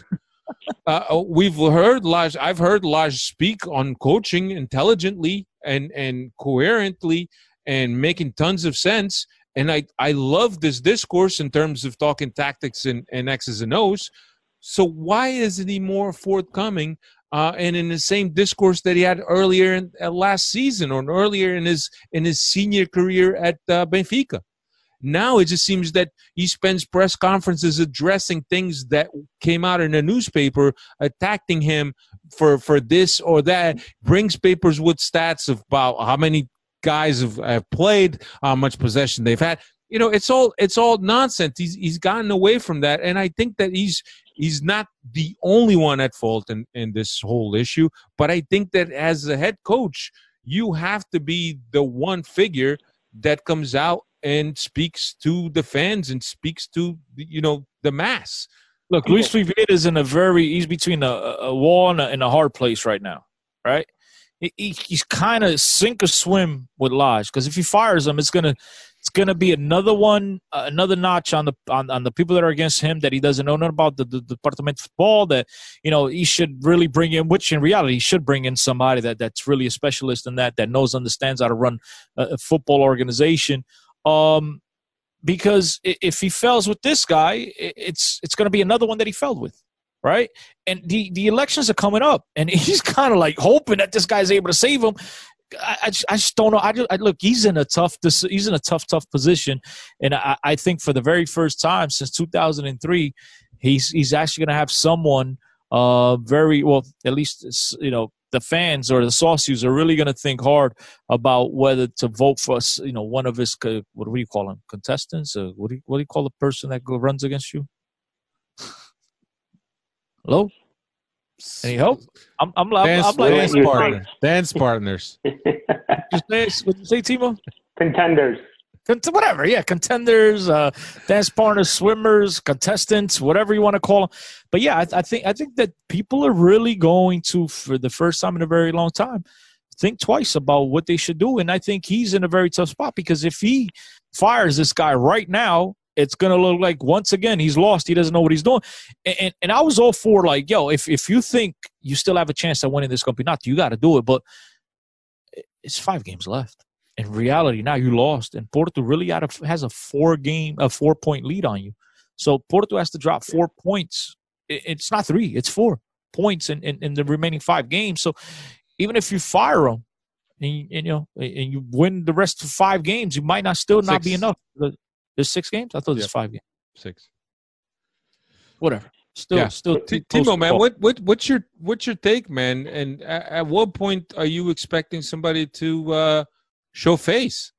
Uh, we've heard Lage, I've heard Lage speak on coaching intelligently and and coherently and making tons of sense. And I, I love this discourse in terms of talking tactics and, and X's and O's. So why isn't he more forthcoming uh, and in the same discourse that he had earlier in uh, last season or earlier in his in his senior career at uh, Benfica? Now it just seems that he spends press conferences addressing things that came out in a newspaper, attacking him for for this or that. Brings papers with stats about how many guys have, have played, how much possession they've had. You know, it's all it's all nonsense. He's he's gotten away from that, and I think that he's he's not the only one at fault in, in this whole issue. But I think that as a head coach, you have to be the one figure that comes out and speaks to the fans and speaks to you know the mass. Look, Luis Vieira is in a very he's between a, a wall and a, and a hard place right now, right? He, he's kind of sink or swim with Lage because if he fires him, it's gonna it's gonna be another one, uh, another notch on the on, on the people that are against him that he doesn't know nothing about the, the, department of football. That you know he should really bring in, which in reality he should bring in somebody that that's really a specialist in that that knows understands how to run a, a football organization. Um, because if he fails with this guy, it's it's going to be another one that he failed with right? And the the elections are coming up, and he's kind of like hoping that this guy's able to save him. I, I, just, I just don't know. I, just, I, look, he's in a tough he's in a tough tough position, and I, I think for the very first time since 2003, he's he's actually going to have someone uh very well at least you know the fans or the sócios are really going to think hard about whether to vote for us you know one of his what do you call them contestants or what do you, what do you call the person that runs against you Hello? Any help? I'm, I'm, I'm, dance, I'm like, dance partner. Dance partners. Just say, what you say, Timo? Contenders. Whatever, yeah, contenders, uh, dance partners, swimmers, contestants, whatever you want to call them. But yeah, I, I think I think that people are really going to, for the first time in a very long time, think twice about what they should do. And I think he's in a very tough spot because if he fires this guy right now, it's going to look like once again he's lost. He doesn't know what he's doing. And, and, and I was all for like, yo, if if you think you still have a chance at winning this company, not you got to do it. But it's five games left. In reality, now you lost, and Porto really a, has a four game, a four point lead on you. So Porto has to drop four points. It's not three; it's four points in, in, in the remaining five games. So even if you fire him, and, and, you know, and you win the rest of five games, you might not still not Six. be enough. There's six games. I thought there's five games. Six. Whatever. Still, yeah. still. T- Timo, man, what, what, what's your, what's your take, man? And at, at what point are you expecting somebody to uh, show face?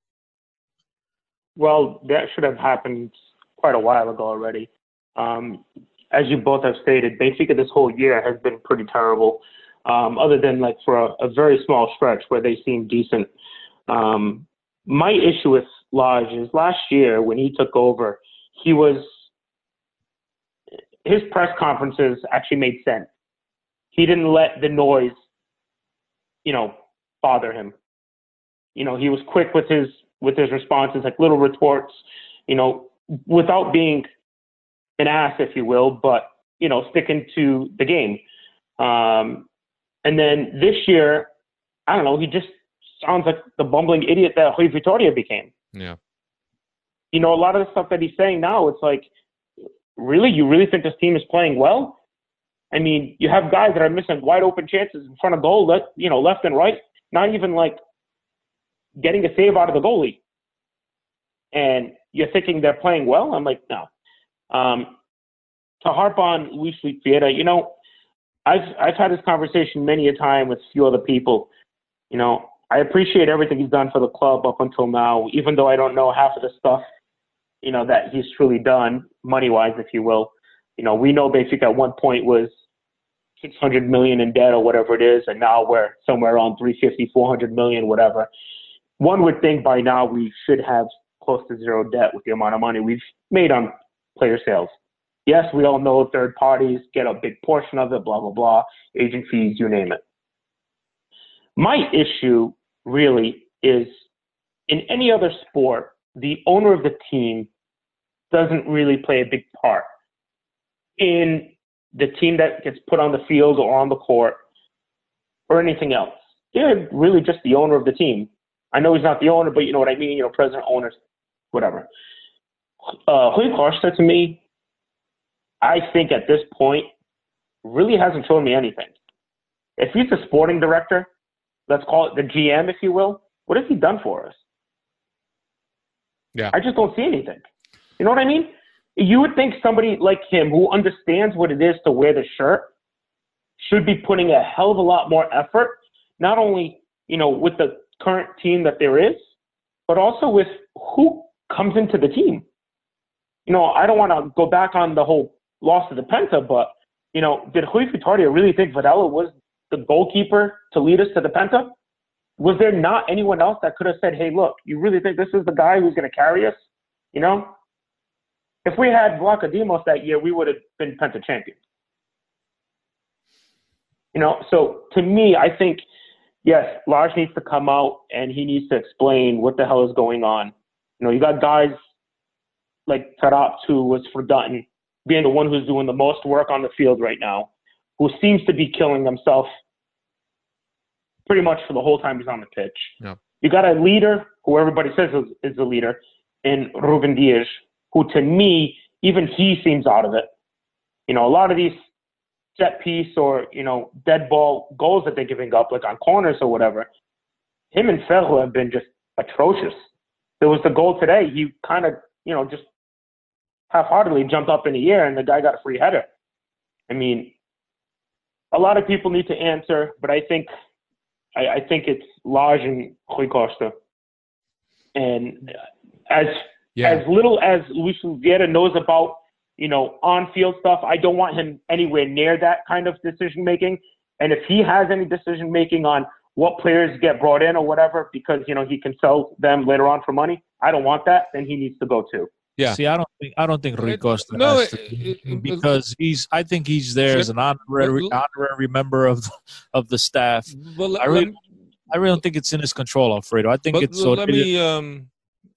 Well, that should have happened quite a while ago already. Um, as you both have stated, basically this whole year has been pretty terrible. Um, other than like for a, a, very small stretch where they seem decent. Um, my issue with Lage is last year when he took over, he was his press conferences actually made sense. He didn't let the noise, you know, bother him. You know, he was quick with his with his responses, like little retorts, you know, without being an ass, if you will, but you know, sticking to the game. Um, and then this year, I don't know, he just sounds like the bumbling idiot that Rui Vitoria became. Yeah. You know, a lot of the stuff that he's saying now, it's like, really, you really think this team is playing well? I mean, you have guys that are missing wide open chances in front of goal, let, you know, left and right, not even like getting a save out of the goalie. And you're thinking they're playing well? I'm like, no. Um, to harp on Luis Vieira, you know, I've I've had this conversation many a time with a few other people. You know, I appreciate everything he's done for the club up until now, even though I don't know half of the stuff, you know, that he's truly done, money wise, if you will. You know, we know Benfica at one point was 600 million in debt or whatever it is, and now we're somewhere around 350, 400 million, whatever. One would think by now we should have close to zero debt with the amount of money we've made on player sales. Yes, we all know third parties get a big portion of it, blah, blah, blah, agent you name it. My issue really is in any other sport, the owner of the team doesn't really play a big part in the team that gets put on the field or on the court or anything else. They're really just the owner of the team. I know he's not the owner, but you know what I mean, you know, president, owners, whatever. Uh, Rui said to me, I think at this point, really hasn't shown me anything. If he's a sporting director, let's call it the GM, if you will, what has he done for us? Yeah. I just don't see anything. You know what I mean? You would think somebody like him who understands what it is to wear the shirt should be putting a hell of a lot more effort, not only, you know, with the current team that there is, but also with who comes into the team. You know, I don't want to go back on the whole loss to the Penta, but, you know, did Rui Vitória really think Varela was the goalkeeper to lead us to the Penta? Was there not anyone else that could have said, hey, look, you really think this is the guy who's going to carry us? You know? If we had Vlachodimos that year, we would have been Penta champions. You know, so to me, I think, yes, Lars needs to come out and he needs to explain what the hell is going on. You know, you got guys like Taarabt, who was forgotten, being the one who's doing the most work on the field right now who seems to be killing himself pretty much for the whole time he's on the pitch. Yeah. You got a leader who everybody says is, is a leader in Ruben Dias, who to me, even he seems out of it. You know, a lot of these set piece or, you know, dead ball goals that they're giving up, like on corners or whatever, him and Ferro have been just atrocious. There was the goal today. He kind of, you know, just half-heartedly jumped up in the air and the guy got a free header. I mean, a lot of people need to answer, but I think I, I think it's Lage and Rui Costa. And as Yeah. as little as Luis Vieira knows about, you know, on field stuff, I don't want him anywhere near that kind of decision making. And if he has any decision making on what players get brought in or whatever, because you know he can sell them later on for money, I don't want that. Then he needs to go too. Yeah. See, I don't think I don't think Rui Costa no, has it- to, it- it- because he's. I think he's there as an honorary honorary member of the, of the staff. But let, I really- let- I really don't think it's in his control, Alfredo. I think but it's so. let me um,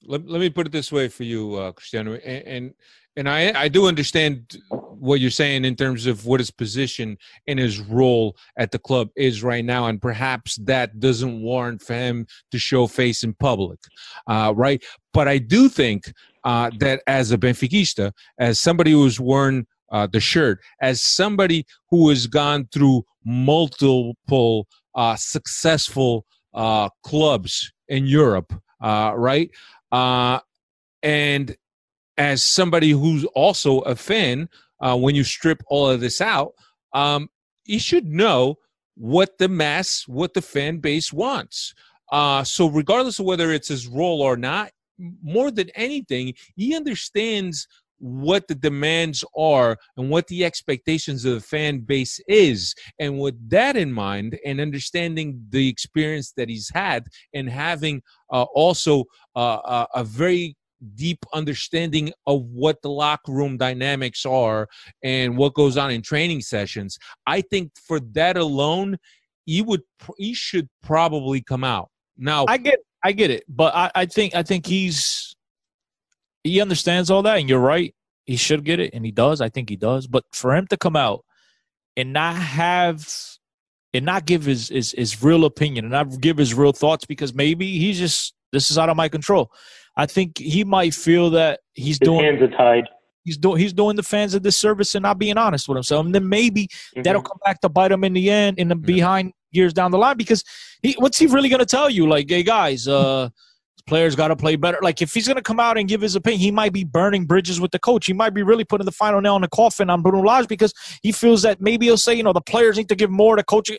let, let me put it this way for you, uh, Cristiano, and, and and I I do understand what you're saying in terms of what his position and his role at the club is right now, and perhaps that doesn't warrant for him to show face in public, uh, right? But I do think uh, that as a Benfiquista, as somebody who's worn uh, the shirt, as somebody who has gone through multiple uh, successful uh, clubs in Europe, uh, right? And as somebody who's also a fan, when you strip all of this out, um, you should know what the mass, what the fan base wants. Uh, so, regardless of whether it's his role or not, more than anything, he understands what the demands are and what the expectations of the fan base is. And with that in mind, and understanding the experience that he's had, and having uh, also uh, a very deep understanding of what the locker room dynamics are and what goes on in training sessions, I think for that alone, he would he should probably come out. Now I get I get it, but I, I think I think he's he understands all that, and you're right. He should get it, and he does. I think he does. But for him to come out and not have and not give his his, his real opinion and not give his real thoughts because maybe he's just this is out of my control. I think he might feel that he's His doing hands are tied. he's doing he's doing the fans a disservice and not being honest with himself. And then maybe Mm-hmm. that'll come back to bite him in the end in the behind years down the line because he what's he really gonna tell you? Like, hey guys, uh players gotta play better. Like if he's gonna come out and give his opinion, he might be burning bridges with the coach. He might be really putting the final nail in the coffin on Bruno Lage because he feels that maybe he'll say, you know, the players need to give more to coaching.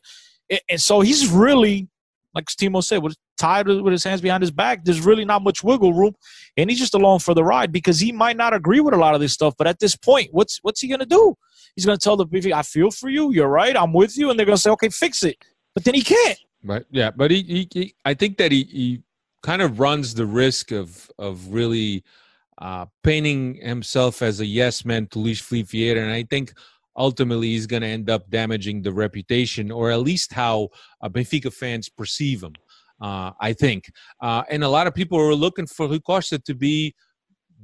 And- so he's really like Timo said, with tied with his hands behind his back, there's really not much wiggle room, and he's just along for the ride because he might not agree with a lot of this stuff. But at this point, what's what's he gonna do? He's gonna tell the people, "I feel for you. You're right. I'm with you," and they're gonna say, "Okay, fix it." But then he can't. Right. Yeah, but he, he, he I think that he, he kind of runs the risk of of really uh, painting himself as a yes man to Luis Filipe and I think ultimately he's going to end up damaging the reputation, or at least how uh, Benfica fans perceive him. Uh, I think, uh, and a lot of people are looking for Rui to be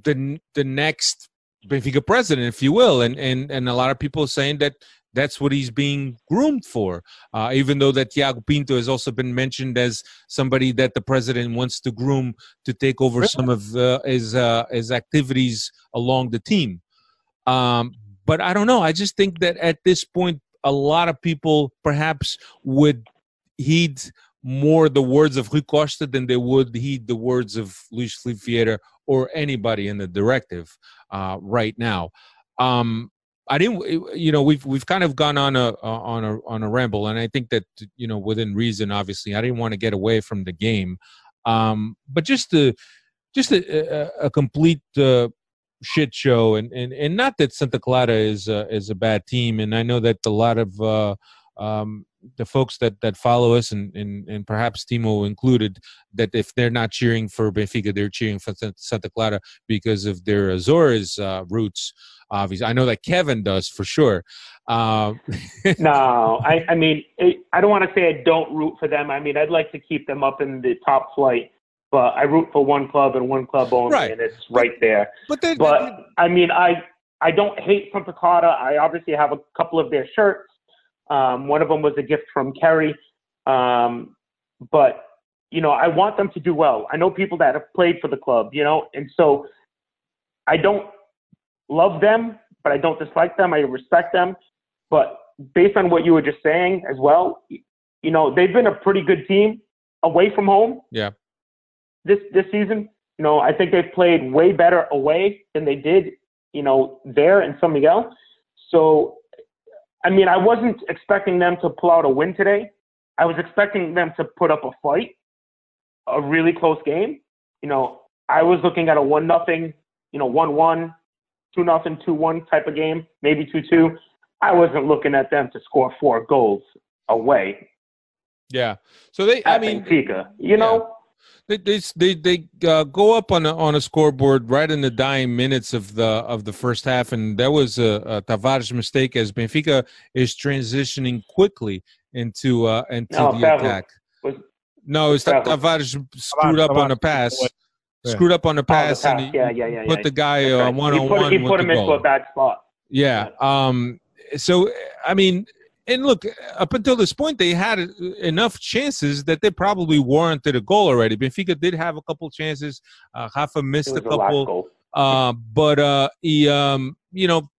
the the next Benfica president, if you will, and and and a lot of people saying that that's what he's being groomed for. Uh, even though that Tiago Pinto has also been mentioned as somebody that the president wants to groom to take over some of uh, his uh, his activities along the team. Um, but I don't know. I just think that at this point, a lot of people perhaps would heed more the words of Rui Costa than they would heed the words of Luis Filipe or anybody in the directive uh, right now. Um, I didn't, you know, we've we've kind of gone on a on a on a ramble, and I think that you know within reason, obviously, I didn't want to get away from the game, um, but just to just a, a, a complete uh, shit show, and, and and not that Santa Clara is uh, is a bad team, and I know that a lot of uh, um, the folks that that follow us, and, and and perhaps Timo included, that if they're not cheering for Benfica, they're cheering for Santa Clara because of their Azores uh, roots obviously. I know that Kevin does for sure. Uh, no, I, I mean, it, I don't want to say I don't root for them. I mean, I'd like to keep them up in the top flight, but I root for one club and one club only, Right. and it's right there. but they But I mean, I I don't hate Clara. I obviously have a couple of their shirts. Um, one of them was a gift from Kerry, um, but you know, I want them to do well. I know people that have played for the club, you know, and so I don't love them, but I don't dislike them. I respect them. But based on what you were just saying as well, you know, they've been a pretty good team away from home yeah, this this season. You know, I think they've played way better away than they did, you know, there in San Miguel. So, I mean, I wasn't expecting them to pull out a win today. I was expecting them to put up a fight, a really close game. You know, I was looking at a one nothing, you know, one one, two nothing, two one type of game, maybe two two. I wasn't looking at them to score four goals away yeah. So they, I mean, Benfica. You know, they they they, they uh, go up on a, on a scoreboard right in the dying minutes of the of the first half, and that was a, a Tavares mistake as Benfica is transitioning quickly into uh, into No, the Ferro attack. was- No, it's Tavares screwed up on the pass. Yeah. Screwed up on the Oh, the pass, and he Yeah, yeah, yeah, put yeah. the guy uh, right. one he on put, one he put the him into a bad spot. Yeah. Um. So I mean, and look, up until this point, they had enough chances that they probably warranted a goal already. Benfica did have a couple chances. Uh, Rafa missed a couple. Uh, but uh, he, um, you know,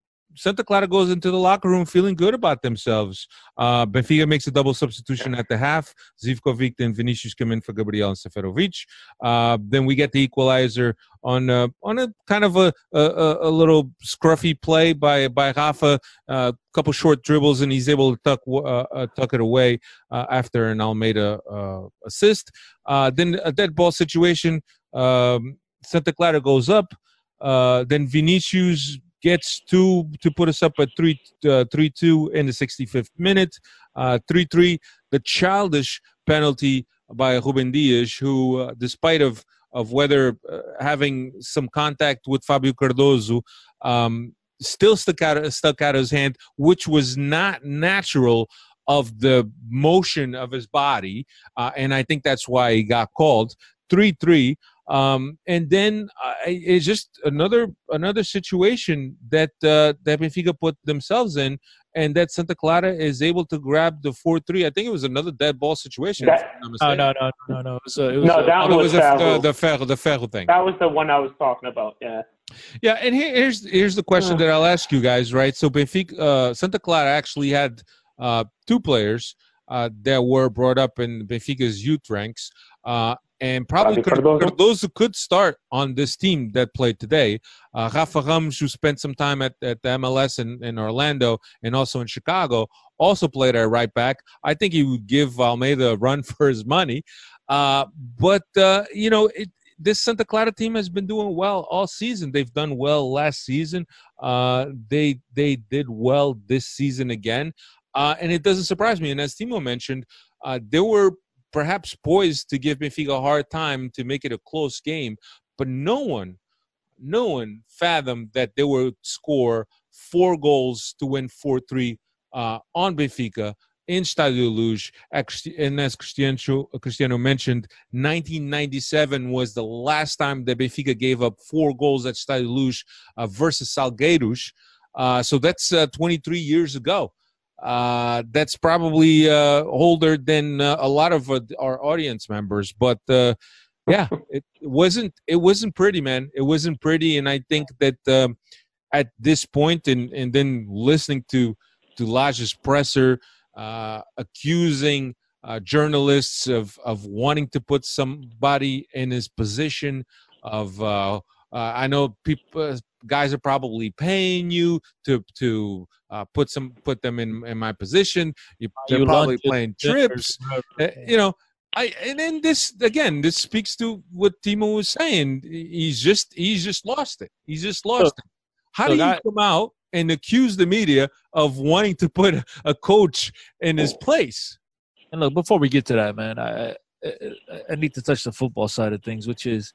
Santa Clara goes into the locker room feeling good about themselves. Uh, Benfica makes a double substitution at the half. Zivkovic and Vinicius come in for Gabriel and Seferovic. Uh, then we get the equalizer on uh, on a kind of a, a, a a little scruffy play by by Rafa. A couple short dribbles and he's able to tuck uh, uh, tuck it away uh, after an Almeida uh, assist. Uh, then a dead ball situation. Um, Santa Clara goes up. Uh, then Vinicius gets two to put us up at 3 uh, 3 2 in the 65th minute. Uh, 3 3, the childish penalty by Ruben Dias, who, uh, despite of of whether uh, having some contact with Fabio Cardoso, um, still stuck out, stuck out his hand, which was not natural of the motion of his body. Uh, and I think that's why he got called. 3 3. Um, and then uh, it's just another another situation that uh, that Benfica put themselves in, and that Santa Clara is able to grab the four three. I think it was another dead ball situation. That- No, no, no, no, no. It was, a, it was No, a- that it was was the, Ferro. the, the Ferro, the Ferro thing. That was the one I was talking about. Yeah. Yeah, and here, here's here's the question that I'll ask you guys, right? So Benfica, uh, Santa Clara actually had uh, two players uh, that were brought up in Benfica's youth ranks, uh, and probably Fabio could, Cardoso. those who could start on this team that played today. Uh, Rafa Ramos, who spent some time at, at the MLS in, in Orlando and also in Chicago, also played at right back. I think he would give Almeida a run for his money. Uh, but, uh, you know, it, this Santa Clara team has been doing well all season. They've done well last season. Uh, they they did well this season again, uh, and it doesn't surprise me. And as Timo mentioned, uh, they were perhaps poised to give Benfica a hard time to make it a close game, but no one, no one fathomed that they would score four goals to win four three uh, on Benfica in Stadio Luz. And as Cristiano, Cristiano mentioned, 1997 was the last time that Benfica gave up four goals at Stadio Luz uh, versus Salgueiros. Uh, so that's uh, 23 years ago. Uh, that's probably uh, older than uh, a lot of uh, our audience members, but uh, yeah, it, wasn't. It wasn't pretty, man. It wasn't pretty, and I think that um, at this point, and and then listening to to Lage's presser uh, accusing uh, journalists of of wanting to put somebody in his position of uh, uh, I know people guys are probably paying you to to uh, put some put them in in my position. You, they're you probably playing trips. Uh, you know, I and then this again. This speaks to what Timo was saying. He's just he's just lost it. He's just lost it. How do look, you come out and accuse the media of wanting to put a coach in his place? And look, before we get to that, man, I, I I need to touch the football side of things, which is,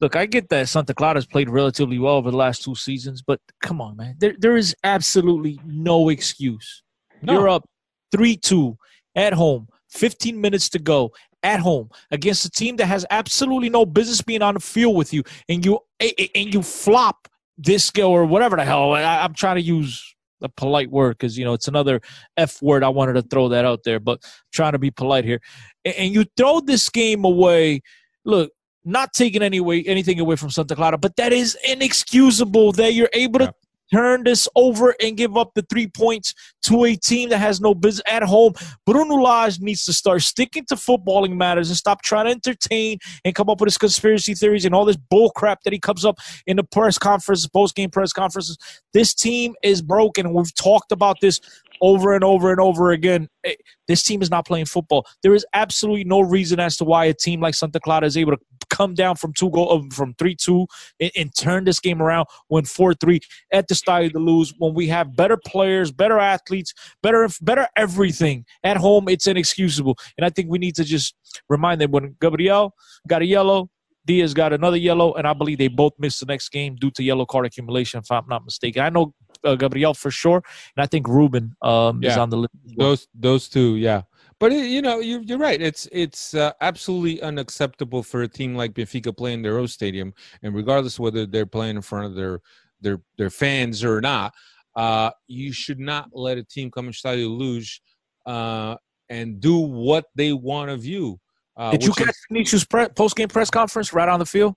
look, I get that Santa Clara's played relatively well over the last two seasons, but come on, man, there there is absolutely no excuse. No. You're up three two at home, 15 minutes to go at home against a team that has absolutely no business being on the field with you, and you and you flop this or whatever the hell. I, I'm trying to use a polite word because you know it's another f word. I wanted to throw that out there, but trying to be polite here. And, and you throw this game away. Look, not taking any way, anything away from Santa Clara, but that is inexcusable that you're able to turn this over and give up the three points to a team that has no business at home. Bruno Lage needs to start sticking to footballing matters and stop trying to entertain and come up with his conspiracy theories and all this bull crap that he comes up in the press conferences, post game press conferences. This team is broken, and we've talked about this over and over and over again. Eh, This team is not playing football. There is absolutely no reason as to why a team like Santa Clara is able to come down from two goal uh, from three two and, and turn this game around, win four three at the Stadio to lose when we have better players, better athletes, better better everything at home. It's inexcusable, and I think we need to just remind them when Gabriel got a yellow. Dias got another yellow, and I believe they both missed the next game due to yellow card accumulation, if I'm not mistaken. I know Gabriel for sure, and I think Ruben um, is on the list. Those those two, yeah. But it, you know, you, you're right. It's it's uh, absolutely unacceptable for a team like Benfica playing their own stadium, and regardless whether they're playing in front of their their their fans or not, uh, you should not let a team come in Stadio Luz uh, and do what they want of you. Uh, Did you which is- catch Vinicius' pre- post game press conference right on the field?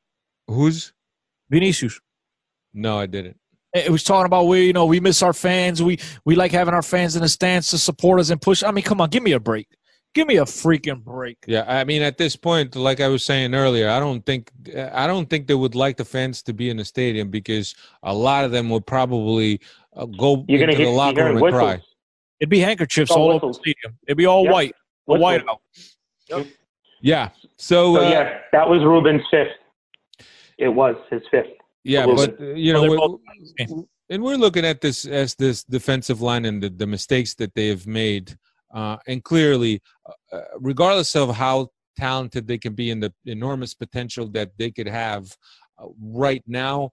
who's? Vinicius. No, I didn't. It was talking about we, you know, we miss our fans. We we like having our fans in the stands to support us and push. I mean, come on, give me a break. Give me a freaking break. Yeah, I mean, at this point, like I was saying earlier, I don't think I don't think they would like the fans to be in the stadium because a lot of them would probably uh, go You're gonna into hear, the locker you're room hearing and cry. It'd be handkerchiefs Oh, all over the stadium. It'd be all Yep. white, a Whistles. white out. Yeah. So, So uh, yeah, that was Ruben's fifth. It was his fifth. Yeah, but uh, you know, they're we- both- and we're looking at this as this defensive line and the, the mistakes that they have made, uh, and clearly, uh, regardless of how talented they can be and the enormous potential that they could have uh, right now.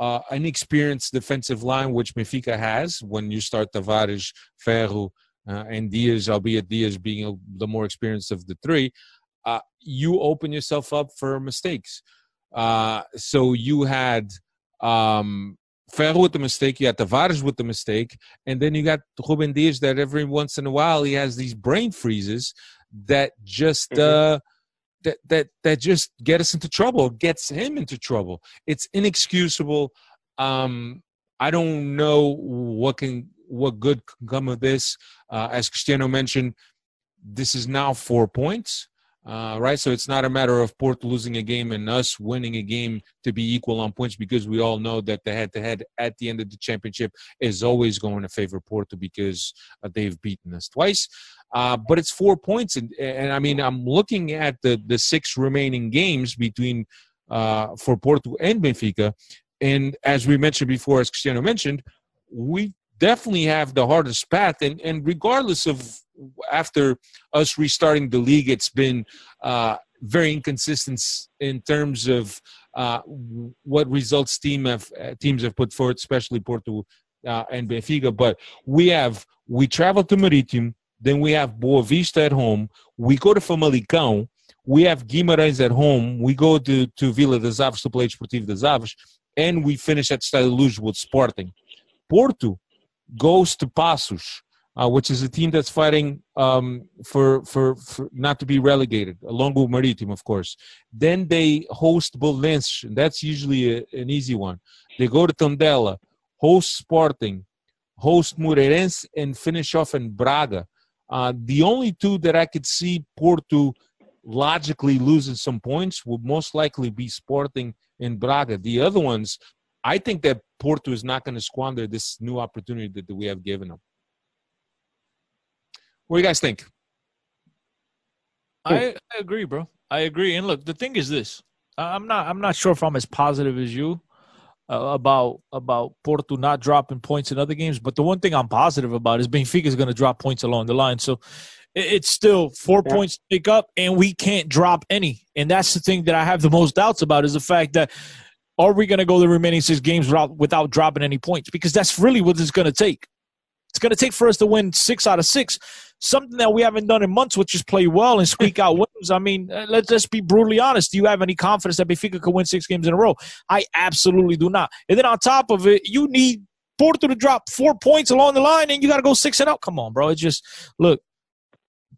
Uh, an experienced defensive line, which Benfica has, when you start Tavares, Ferro, uh, and Dias, albeit Dias being a, the more experienced of the three, uh, you open yourself up for mistakes. Uh, so you had um, Ferro with the mistake, you had Tavares with the mistake, and then you got Ruben Dias that every once in a while he has these brain freezes that just Mhm. uh, that that that just get us into trouble, gets him into trouble. It's inexcusable. Um, I don't know what can what good can come of this. Uh, as Cristiano mentioned, this is now four points, uh, right? So it's not a matter of Porto losing a game and us winning a game to be equal on points because we all know that the head-to-head at the end of the championship is always going to favor Porto because uh, they've beaten us twice. Uh, but it's four points, and, and I mean I'm looking at the the six remaining games between uh, for Porto and Benfica, and as we mentioned before, as Cristiano mentioned, we definitely have the hardest path, and and regardless of after us restarting the league, it's been uh, very inconsistent in terms of uh, what results team have uh, teams have put forward, especially Porto uh, and Benfica. But we have we travel to Marítimo, then we have Boavista at home. We go to Famalicão. We have Guimarães at home. We go to, to Vila das Aves to play Esportivo das Aves, and we finish at Estádio Luz with Sporting. Porto goes to Paços, uh, which is a team that's fighting um, for, for for not to be relegated, along with Marítimo, of course. Then they host Belenenses, and that's usually a, an easy one. They go to Tondela, host Sporting, host Moreirense, and finish off in Braga. Uh, the only two that I could see Porto logically losing some points would most likely be Sporting and Braga. The other ones, I think that Porto is not going to squander this new opportunity that, that we have given them. What do you guys think? I, I agree, bro. I agree. And look, the thing is this: I- I'm not I'm not sure if I'm as positive as you uh, about about Porto not dropping points in other games. But the one thing I'm positive about is Benfica is going to drop points along the line. So it- it's still four Yeah. points to pick up, and we can't drop any. And that's the thing that I have the most doubts about is the fact that are we going to go the remaining six games without without dropping any points? Because that's really what it's going to take. It's going to take for us to win six out of six, something that we haven't done in months, which is play well and squeak out wins. I mean, uh, let's just be brutally honest. Do you have any confidence that Benfica could win six games in a row? I absolutely do not. And then on top of it, you need Porto to drop four points along the line, and you got to go six and out. Come on, bro. It's just look,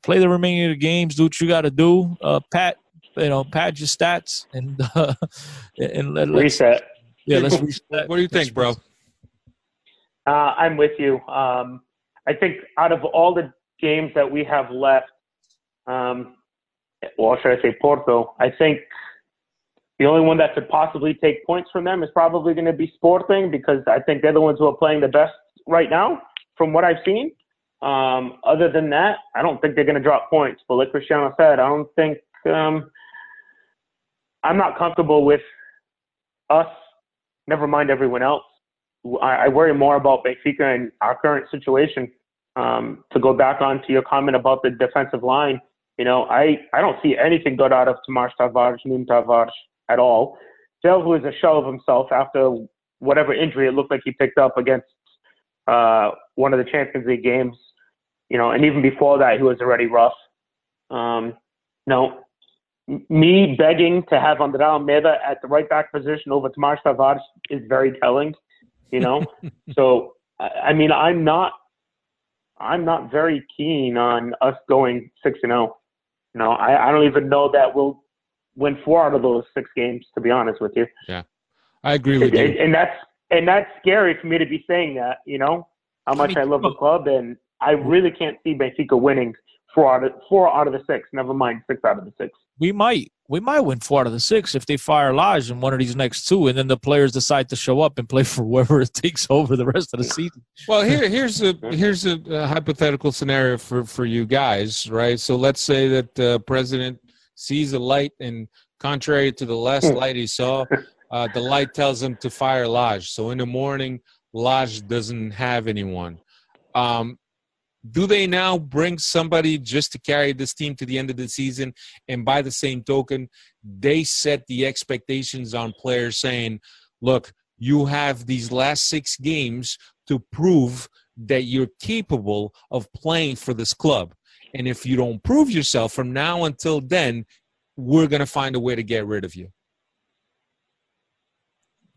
play the remaining of the games, do what you got to do. Uh, pat, you know, pad your stats, and uh, and let, let's Reset. yeah, let's reset. What do you think, bro? Uh, I'm with you. Um, I think out of all the games that we have left, um, well, should I say Porto? I think the only one that could possibly take points from them is probably going to be Sporting because I think they're the ones who are playing the best right now, from what I've seen. Um, other than that, I don't think they're going to drop points. But like Cristiano said, I don't think um, I'm not comfortable with us. Never mind everyone else. I, I worry more about Benfica and our current situation. Um, to go back on to your comment about the defensive line, you know, I, I don't see anything good out of Tomás Tavares, Nuno Tavares at all. Delvo is a shell of himself after whatever injury it looked like he picked up against uh, one of the Champions League games. You know, and even before that, he was already rough. Um, no, me begging to have André Almeida at the right back position over Tomás Tavares is very telling you know. so I I mean, I'm not, I'm not very keen on us going six and zero. You know, I, I don't even know that we'll win four out of those six games. To be honest with you, Yeah, I agree with and, you. and that's and that's scary for me to be saying that. You know, how much I love the club, and I really can't see Benfica winning four out of four out of the six. Never mind six out of the six. We might we might win four out of the six if they fire Lage in one of these next two, and then the players decide to show up and play for whoever it takes over the rest of the season. Well, here here's a here's a, a hypothetical scenario for for you guys, right? So let's say that the president sees a light, and contrary to the last light he saw, uh, the light tells him to fire Lage. So in the morning, Lage doesn't have anyone. Um, do they now bring somebody just to carry this team to the end of the season? And by the same token, they set the expectations on players saying, look, you have these last six games to prove that you're capable of playing for this club. And if you don't prove yourself from now until then, we're going to find a way to get rid of you.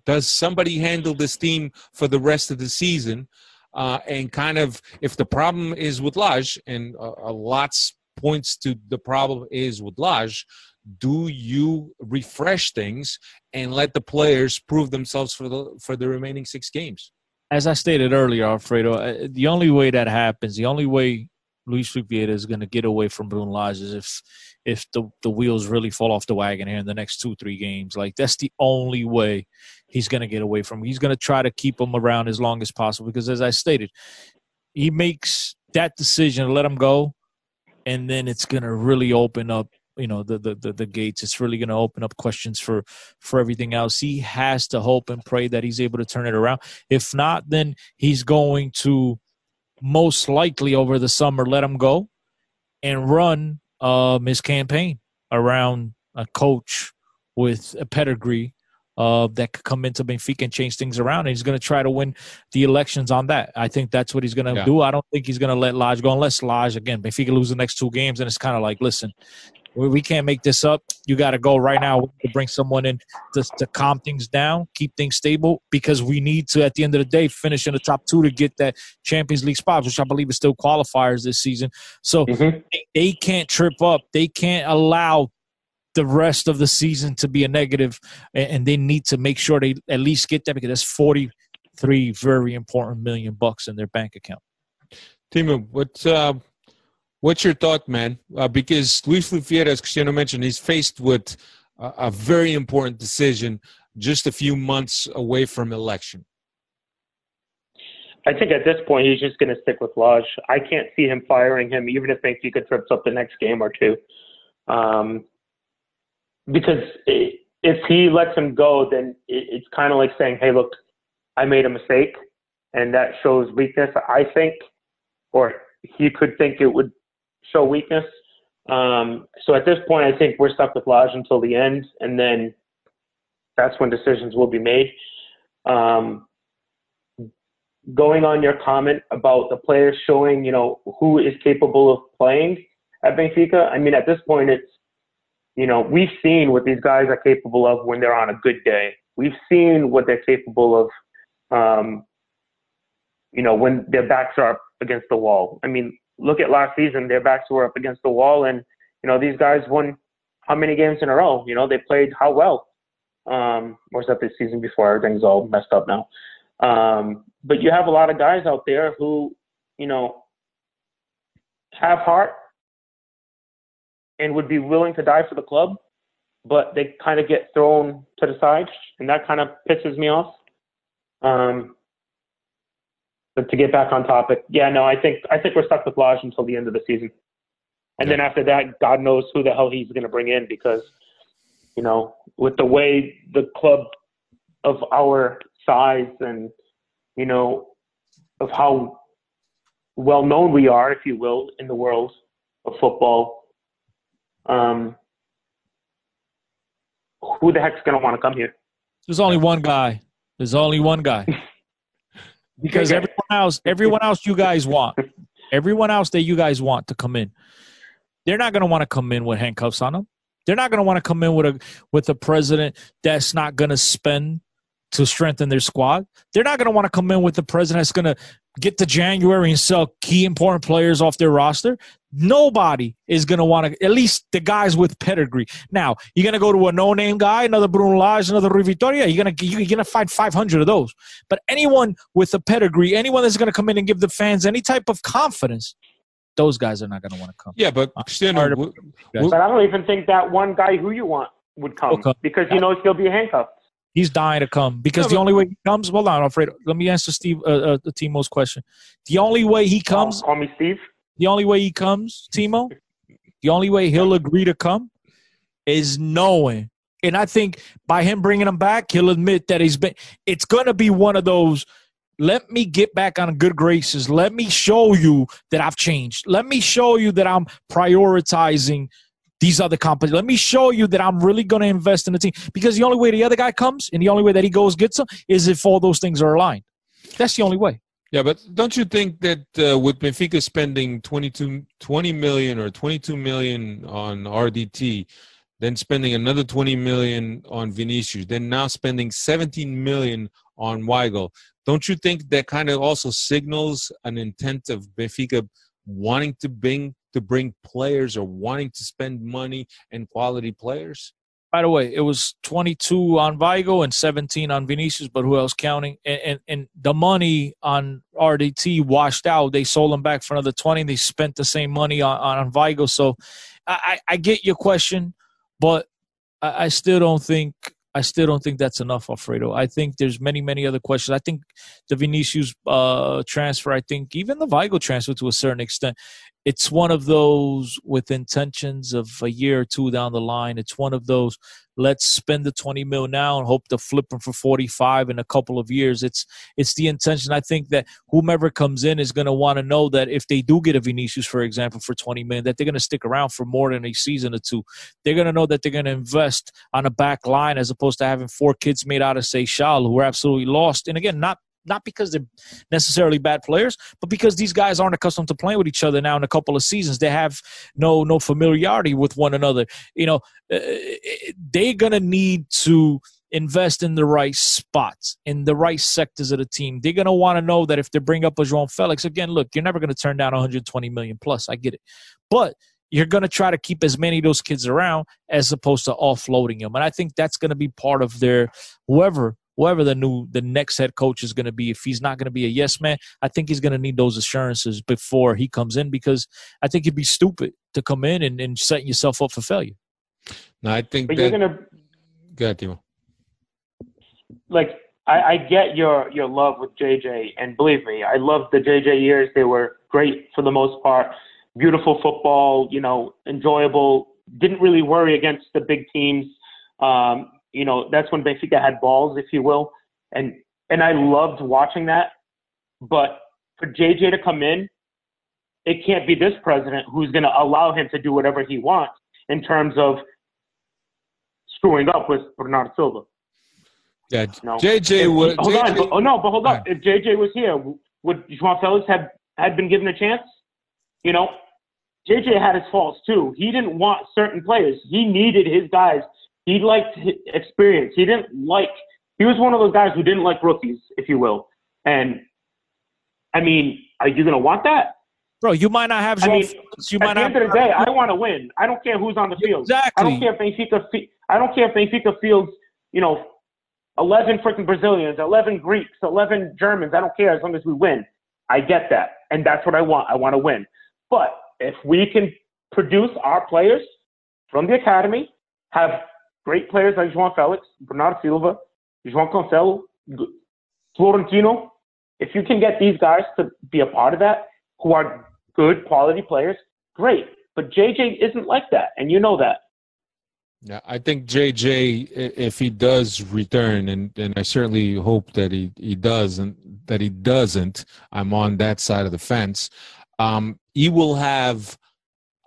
Does somebody handle this team for the rest of the season? Uh, and kind of, if the problem is with Lage, and uh, a lots points to the problem is with Lage, do you refresh things and let the players prove themselves for the for the remaining six games? As I stated earlier, Alfredo, uh, the only way that happens, the only way Luis Filipe is going to get away from Bruno Lage is if if the the wheels really fall off the wagon here in the next two three games. Like that's the only way he's going to get away from. He's going to try to keep him around as long as possible because, as I stated, he makes that decision to let him go, and then it's going to really open up you know the, the the, the gates. It's really going to open up questions for for everything else. He has to hope and pray that he's able to turn it around. If not then he's going to most likely over the summer let him go and run um, his campaign around a coach with a pedigree uh, that could come into Benfica and change things around. And he's going to try to win the elections on that. I think that's what he's going to Yeah. do. I don't think he's going to let Lage go unless Lage, again, Benfica lose the next two games. And it's kind of like, listen, we, can't make this up. You got to go right now to bring someone in to, to calm things down, keep things stable, because we need to, at the end of the day, finish in the top two to get that Champions League spot, which I believe is still qualifiers this season. So Mhm. they, they can't trip up. They can't allow the rest of the season to be a negative, and, and they need to make sure they at least get that because that's 43 very important million bucks in their bank account. Timo, what uh, what's your thought, man? Uh, because Luis Filipe, as Cristiano mentioned, he's faced with a, a very important decision just a few months away from election. I think at this point he's just going to stick with Lage. I can't see him firing him, even if Benfica trips up the next game or two. Um, because if he lets him go, then it, it's kind of like saying, "Hey, look, I made a mistake," and that shows weakness. I think, or he could think it would show weakness. Um, so at this point, I think we're stuck with Lage until the end, and then that's when decisions will be made. Um, going on your comment about the players showing, you know, who is capable of playing at Benfica, I mean, at this point, it's, you know, we've seen what these guys are capable of when they're on a good day. We've seen what they're capable of, um, you know, when their backs are up against the wall. I mean, look at last season; their backs were up against the wall, and you know, these guys won how many games in a row? You know, they played how well. Um, or was that the season before? Everything's all messed up now. Um, but you have a lot of guys out there who, you know, have heart and would be willing to die for the club, but they kind of get thrown to the side, and that kind of pisses me off. Um, but to get back on topic, yeah, no, I think I think we're stuck with Lage until the end of the season, and then after that, God knows who the hell he's going to bring in because, you know, with the way the club of our size and you know of how well known we are, if you will, in the world of football. Um, who the heck's going to want to come here? There's only one guy. There's only one guy. Because everyone else, everyone else you guys want, everyone else that you guys want to come in, they're not going to want to come in with handcuffs on them. They're not going to want to come in with a with a president that's not going to spend to strengthen their squad. They're not going to want to come in with the president that's going to get to January and sell key important players off their roster. Nobody is going to want to, at least the guys with pedigree. Now, you're going to go to a no-name guy, another Bruno Lage, another Rui Vitoria. You're going to you're going to find 500 of those. But anyone with a pedigree, anyone that's going to come in and give the fans any type of confidence, those guys are not going to want to come. Yeah, but uh, Cristiano, tired of- w- But I don't even think that one guy who you want would come Okay. because he knows he'll be handcuffed. He's dying to come because No, the only way he comes. Hold on, Alfredo. Let me answer Steve uh, uh, Timo's question. The only way he comes, Call me Steve. the only way he comes, Timo, the only way he'll agree to come is knowing And I think by him bringing him back, he'll admit that he's been. It's going to be one of those. Let me get back on good graces. Let me show you that I've changed. Let me show you that I'm prioritizing these other companies. Let me show you that I'm really going to invest in the team. Because the only way the other guy comes and the only way that he goes gets them is if all those things are aligned. That's the only way. Yeah, but don't you think that uh, with Benfica spending 22, 20 million or 22 million on RDT, then spending another 20 million on Vinicius, then now spending 17 million on Weigl, don't you think that kind of also signals an intent of Benfica wanting to bring to bring players or wanting to spend money and quality players? By the way, it was 22 on Weigl and 17 on Vinicius, but who else counting? And, and, and the money on RDT washed out. They sold them back for another 20. They spent the same money on, on Weigl. So I, I get your question, but I, I still don't think I still don't think that's enough, Alfredo. I think there's many, many other questions. I think the Vinicius uh, transfer, I think even the Weigl transfer to a certain extent, it's one of those with intentions of a year or two down the line. It's one of those let's spend the 20 mil now and hope to flip them for 45 in a couple of years. It's it's the intention. I think that whomever comes in is going to want to know that if they do get a Vinicius, for example, for 20 million, that they're going to stick around for more than a season or two. They're going to know that they're going to invest on a back line as opposed to having four kids made out of Seixal who are absolutely lost. And again, not not because they're necessarily bad players, but because these guys aren't accustomed to playing with each other now in a couple of seasons. They have no no familiarity with one another. You know, uh, they're gonna need to invest in the right spots, in the right sectors of the team. They're gonna want to know that if they bring up a João Felix again, look, you're never gonna turn down 120 million plus. I get it, but you're going to try to keep as many of those kids around as opposed to offloading them. And I think that's going to be part of their whoever whoever the new the next head coach is going to be if he's not going to be a yes man i think he's going to need those assurances before he comes in because i think it'd be stupid to come in and, and set yourself up for failure. No i think but that, you're gonna go ahead, Timo. like I, I get your your love with jj and believe me i love the jj years. They were great for the most part. Beautiful football you know enjoyable. Didn't really worry against the big teams. Um, you know, that's when Benfica had balls, if you will. And and I loved watching that. But for JJ to come in, it can't be this president who's going to allow him to do whatever he wants in terms of screwing up with Bernardo Silva. Yeah, no. JJ would. Hold JJ, on, but, oh no, but hold on. If JJ was here, would João Felix have had been given a chance? You know, JJ had his faults too. He didn't want certain players. He needed his guys he liked experience. He didn't like. He was one of those guys who didn't like rookies, if you will. And I mean, are you going to want that? Bro, you might not have. I mean, you might at the end of the day, I want to win. I don't care who's on the field. Exactly. I don't care if Benfica. I don't care if Benfica fields, you know, eleven freaking Brazilians, eleven Greeks, eleven Germans. I don't care as long as we win. I get that, and that's what I want. I want to win. But if we can produce our players from the academy, have great players like João Felix, Bernardo Silva, João Cancelo, Florentino. If you can get these guys to be a part of that, who are good quality players, great. But JJ isn't like that, and you know that. Yeah, I think JJ, if he does return, and, and I certainly hope that he, he does, and that he doesn't, I'm on that side of the fence. Um, he will have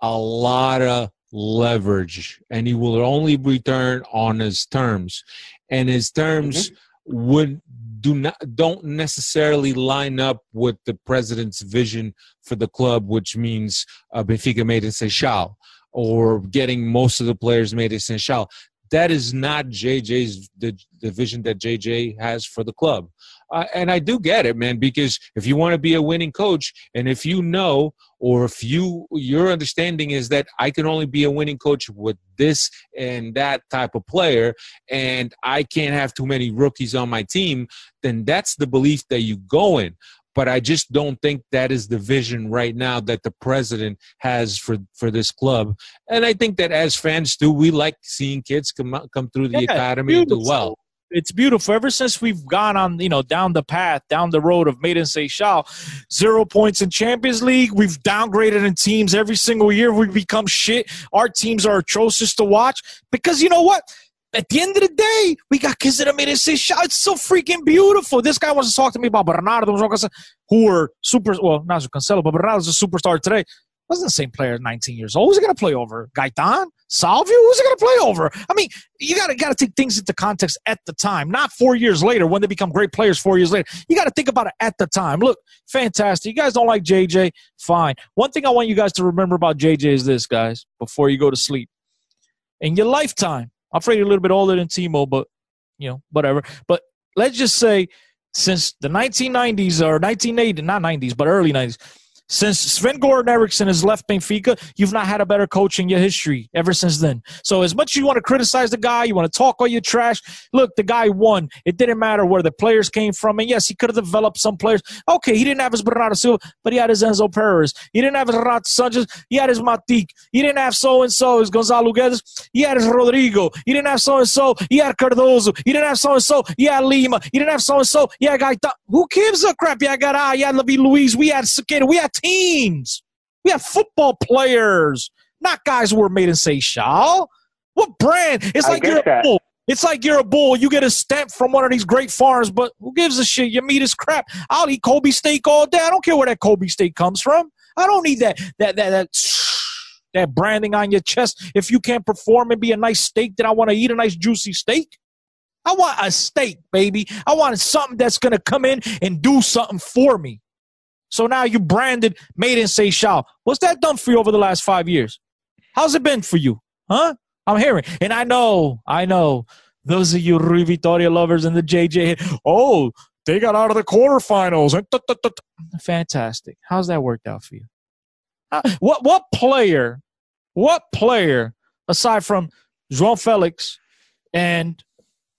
a lot of leverage and he will only return on his terms. And his terms mm-hmm. would do not don't necessarily line up with the president's vision for the club which means uh, Benfica made in Seixal or getting most of the players made in Seixal that is not JJ's the, the vision that JJ has for the club uh, and I do get it, man, because if you want to be a winning coach, and if you know, or if you your understanding is that I can only be a winning coach with this and that type of player, and I can't have too many rookies on my team, then that's the belief that you go in. But I just don't think that is the vision right now that the president has for for this club. And I think that as fans do, we like seeing kids come come through the yeah, academy and do well it's beautiful. Ever since we've gone on, you know, down the path, down the road of in Seixal, zero points in Champions League. We've downgraded in teams every single year. We've become shit. Our teams are atrocious to watch because you know what? at the end of the day, we got kids that made it say. It's so freaking beautiful. This guy wants to talk to me about Bernardo, who were super, well, not Cancelo, but Bernardo's a superstar today wasn't the same player at 19 years old. Who's he going to play over? Gaitan? Salvio? Who's he going to play over? I mean, you got to got to take things into context at the time, not four years later when they become great players. Four years later, you got to think about it at the time. Look, fantastic. You guys don't like JJ? Fine. One thing I want you guys to remember about JJ is this, guys. Before you go to sleep, in your lifetime, I'm afraid you're a little bit older than Timo, but you know, whatever. But let's just say since the 1990s or 1980, not 90s, but early 90s since Sven Goran Eriksson has left Benfica, you've not had a better coach in your history ever since then. So as much as you want to criticize the guy, you want to talk all your trash, look, the guy won. It didn't matter where the players came from. And yes, he could have developed some players. Okay, he didn't have his Bernardo Silva, but he had his Enzo Perez. He didn't have his Renato Sanchez. He had his Matić. He didn't have so-and-so, his Gonzalo Guedes. He had his Rodrigo. He didn't have so-and-so. He had Cardozo. He didn't have so-and-so. He had Lima. He didn't have so-and-so. He had Gaita. Who gives a crap? Yeah. He had David Luiz. We had Siqueira. We had teams. We have football players, not guys who were made in Seixal. What brand? It's like you're that. a bull. It's like you're a bull. You get a stamp from one of these great farms, but who gives a shit? Your meat is crap. I'll eat Kobe steak all day. I don't care where that Kobe steak comes from. I don't need that that that that that branding on your chest. If you can't perform and be a nice steak, then I want to eat a nice juicy steak. I want a steak, baby. I want something that's gonna come in and do something for me. So now you branded made in Seixal. What's that done for you over the last five years? How's it been for you? Huh? I'm hearing. And I know, I know, those of you Rui Vitoria lovers and the JJ, oh, they got out of the quarterfinals. Fantastic. How's that worked out for you? Uh, what what player, what player, aside from João Felix and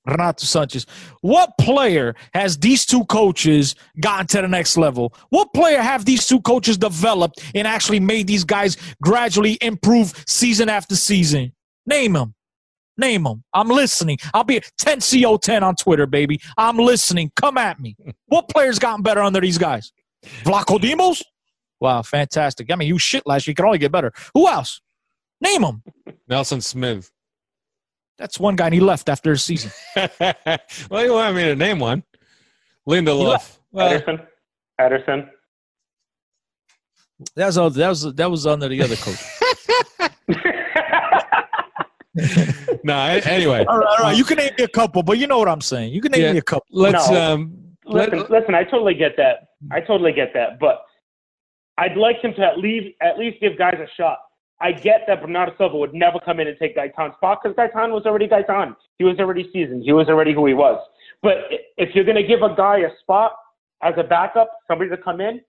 Renato Sanchez. What player has these two coaches gotten to the next level? What player have these two coaches developed and actually made these guys gradually improve season after season? Name them. Name them. I'm listening. I'll be 10CO10 on Twitter, baby. I'm listening. Come at me. What players gotten better under these guys? Vlachodimos? Wow, fantastic. I mean, you shit last year. You can only get better. Who else? Name them. Nelson Semedo. That's one guy, and he left after a season. well, you want me to name one? Lindelof. Well, Ederson. Ederson. That was that was that was under the other coach. no. a- Anyway, all right, all right. You can name me a couple, but you know what I'm saying. You can name Yeah. me a couple. let's. No. Um, let- Listen, listen. I totally get that. I totally get that. But I'd like him to at least at least give guys a shot. I get that Bernardo Silva would never come in and take Gaitan's spot because Gaitan was already Gaitan. He was already seasoned. He was already who he was. But if you're going to give a guy a spot as a backup, somebody to come in,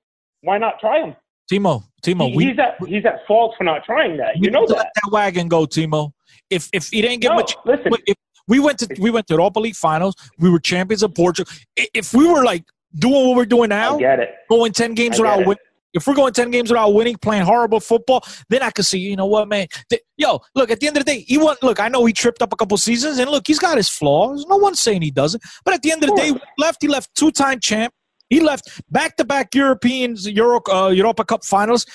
why not try him? Timo, Timo, He- we he's at he's at fault for not trying that. You know that. let that wagon go, Timo. If if he didn't get No, much, listen. if we went to we went to Europa League finals, we were champions of Portugal. If we were like doing what we're doing now, I get it. going ten games I without winning. If we're going ten games without winning, playing horrible football, then I could see. You know what, man? Th- Yo, look. At the end of the day, he won. Look, I know he tripped up a couple seasons, and look, he's got his flaws. No one's saying he doesn't. But at the end of the day, left. He left two-time champ. He left back-to-back Europeans, Euro, uh, Europa Cup finals.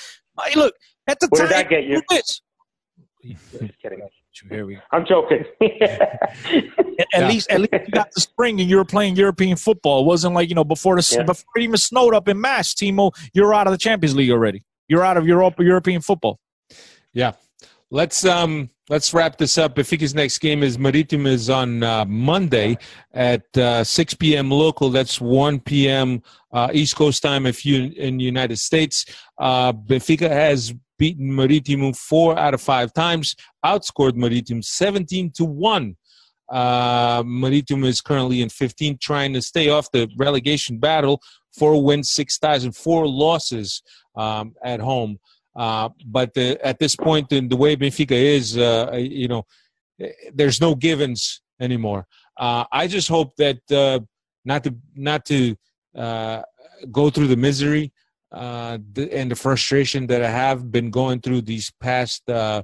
Hey, look, at the What time, did that get you? this. Just kidding. Here we I'm joking. At, at Yeah. least, at least you got the spring, and you were playing European football. It wasn't like you know before the Yeah. before it even snowed up in Mass. Timo, you're out of the Champions League already. You're out of Europe, European football. Yeah. Let's um let's wrap this up. Benfica's next game is Maritim is on uh, Monday at uh, 6 p.m. local. That's 1 p.m. Uh, East Coast time if you in the United States. Uh, Benfica has beaten Maritim four out of five times, outscored Maritim 17 to one. Uh, Maritim is currently in 15th, trying to stay off the relegation battle. Four wins, six ties, and four losses um, at home. Uh, but the, at this point, in the way Benfica is, uh, you know, there's no givens anymore. Uh, I just hope that uh, not to not to uh, go through the misery uh, the, and the frustration that I have been going through these past uh,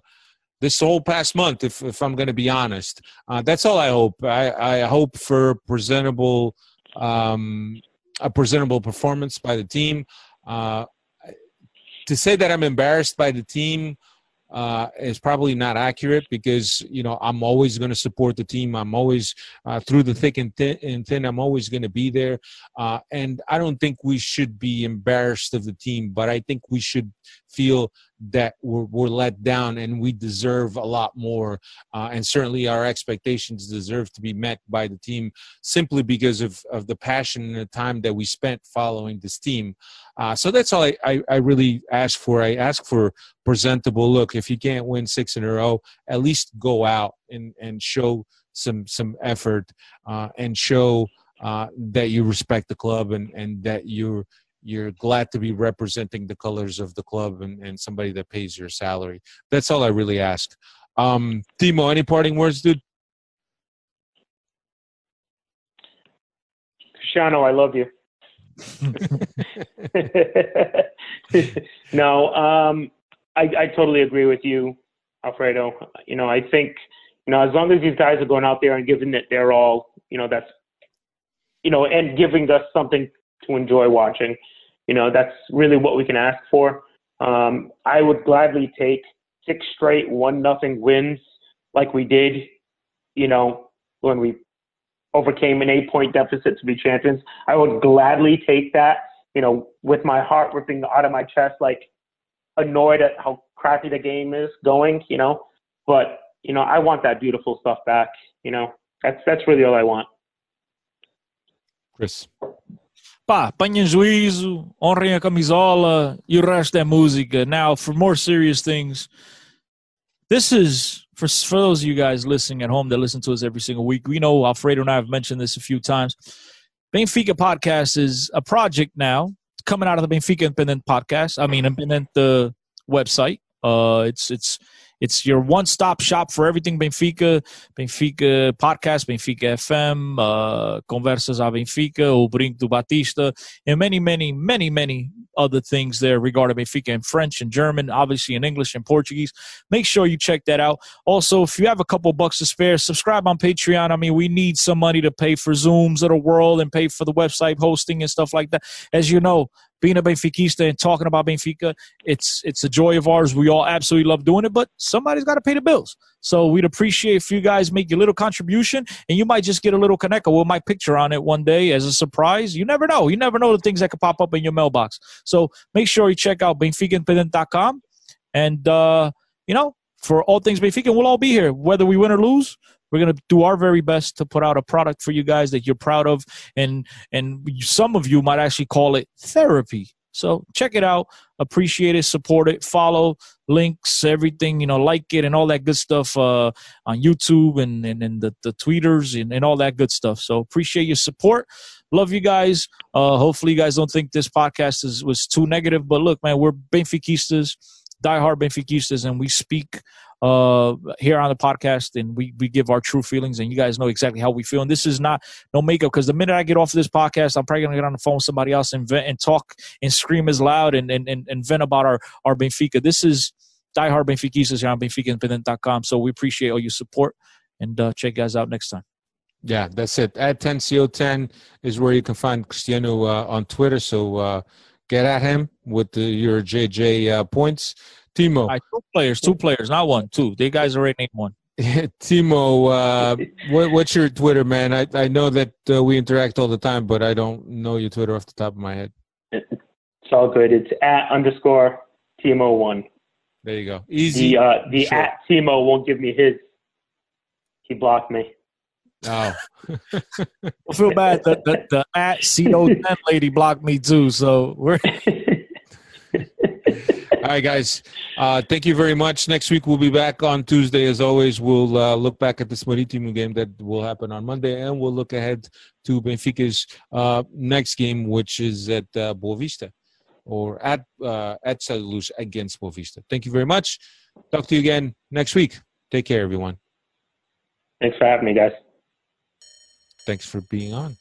this whole past month. If if I'm going to be honest, uh, that's all I hope. I, I hope for presentable um, a presentable performance by the team. Uh, to say that I'm embarrassed by the team, uh, is probably not accurate because you know I'm always going to support the team. I'm always uh, through the thick and thin, and thin I'm always going to be there, uh, and I don't think we should be embarrassed of the team, but I think we should feel that we're, we're let down and we deserve a lot more, uh, and certainly our expectations deserve to be met by the team simply because of of the passion and the time that we spent following this team. Uh, so that's all I, I, I really ask for. I ask for presentable look. If you can't win six in a row, at least go out and, and show some some effort uh, and show uh, that you respect the club and, and that you're you're glad to be representing the colors of the club and, and somebody that pays your salary. That's all I really ask. Um, Timo, any parting words, dude? Cristiano, I love you. no, um, I, I totally agree with you, Alfredo. You know, I think, you know, as long as these guys are going out there and giving it their all, you know, that's, you know, and giving us something to enjoy watching, you know, that's really what we can ask for. Um, I would gladly take six straight one nothing wins like we did, you know, when we overcame an eight point deficit to be champions. I would gladly take that, you know, with my heart ripping out of my chest, like annoyed at how crappy the game is going, you know. But, you know, I want that beautiful stuff back, you know. That's that's really all I want. Chris. Pá, apanhem juízo, honrem a camisola e o resto é música. Now, for more serious things, this is for for those of you guys listening at home that listen to us every single week. We know Alfredo and I have mentioned this a few times. Benfica podcast is a project now coming out of the Benfica Independent podcast. I mean, Independent the website. Uh, it's it's it's your one-stop shop for everything Benfica, Benfica podcast, Benfica FM, uh, Conversas a Benfica, O Brinco do Batista, and many, many, many, many other things there regarding Benfica in French and German, obviously in English and Portuguese. Make sure you check that out. Also, if you have a couple bucks to spare, subscribe on Patreon. I mean, we need some money to pay for Zooms of the world and pay for the website hosting and stuff like that. As you know, being a Benfiquista and talking about Benfica, it's it's a joy of ours. We all absolutely love doing it, but somebody's got to pay the bills. So we'd appreciate if you guys make your little contribution, and you might just get a little connector with my picture on it one day as a surprise. You never know. You never know the things that could pop up in your mailbox. So make sure you check out BenficaIndependent.com, and uh, you know for all things Benfica, we'll all be here, whether we win or lose. We're gonna do our very best to put out a product for you guys that you're proud of, and and some of you might actually call it therapy. So check it out, appreciate it, support it, follow links, everything, you know, like it and all that good stuff uh, on YouTube and, and, and the, the tweeters and, and all that good stuff. So appreciate your support. Love you guys. Uh, hopefully you guys don't think this podcast is was too negative, but look, man, we're Benfiquistas, diehard Benfiquistas, and we speak uh, here on the podcast and we, we give our true feelings and you guys know exactly how we feel. And this is not no makeup because the minute I get off of this podcast, I'm probably going to get on the phone with somebody else and vent and talk and scream as loud and, and, and, and vent about our, our Benfica. This is diehard Benfiquistas here on BenficaIndependent.com. So we appreciate all your support and uh, check guys out next time. Yeah, that's it. At 10CO10 is where you can find Cristiano uh, on Twitter. So uh, get at him with the, your JJ uh, points. Timo. Right, two players, two players, not one, two. They guys already named one. Timo, uh, what, what's your Twitter, man? I, I know that uh, we interact all the time, but I don't know your Twitter off the top of my head. It's all good. It's at underscore Timo one. There you go. Easy. The uh, the sure. at Timo won't give me his. He blocked me. Oh. I feel bad that the, the at CO10 lady blocked me too. So we're. All right, guys. Uh, thank you very much. Next week we'll be back on Tuesday. As always, we'll uh, look back at this Marítimo game that will happen on Monday, and we'll look ahead to Benfica's uh, next game, which is at uh, Boavista or at uh, at Santa Luz against Boavista. Thank you very much. Talk to you again next week. Take care, everyone. Thanks for having me, guys. Thanks for being on.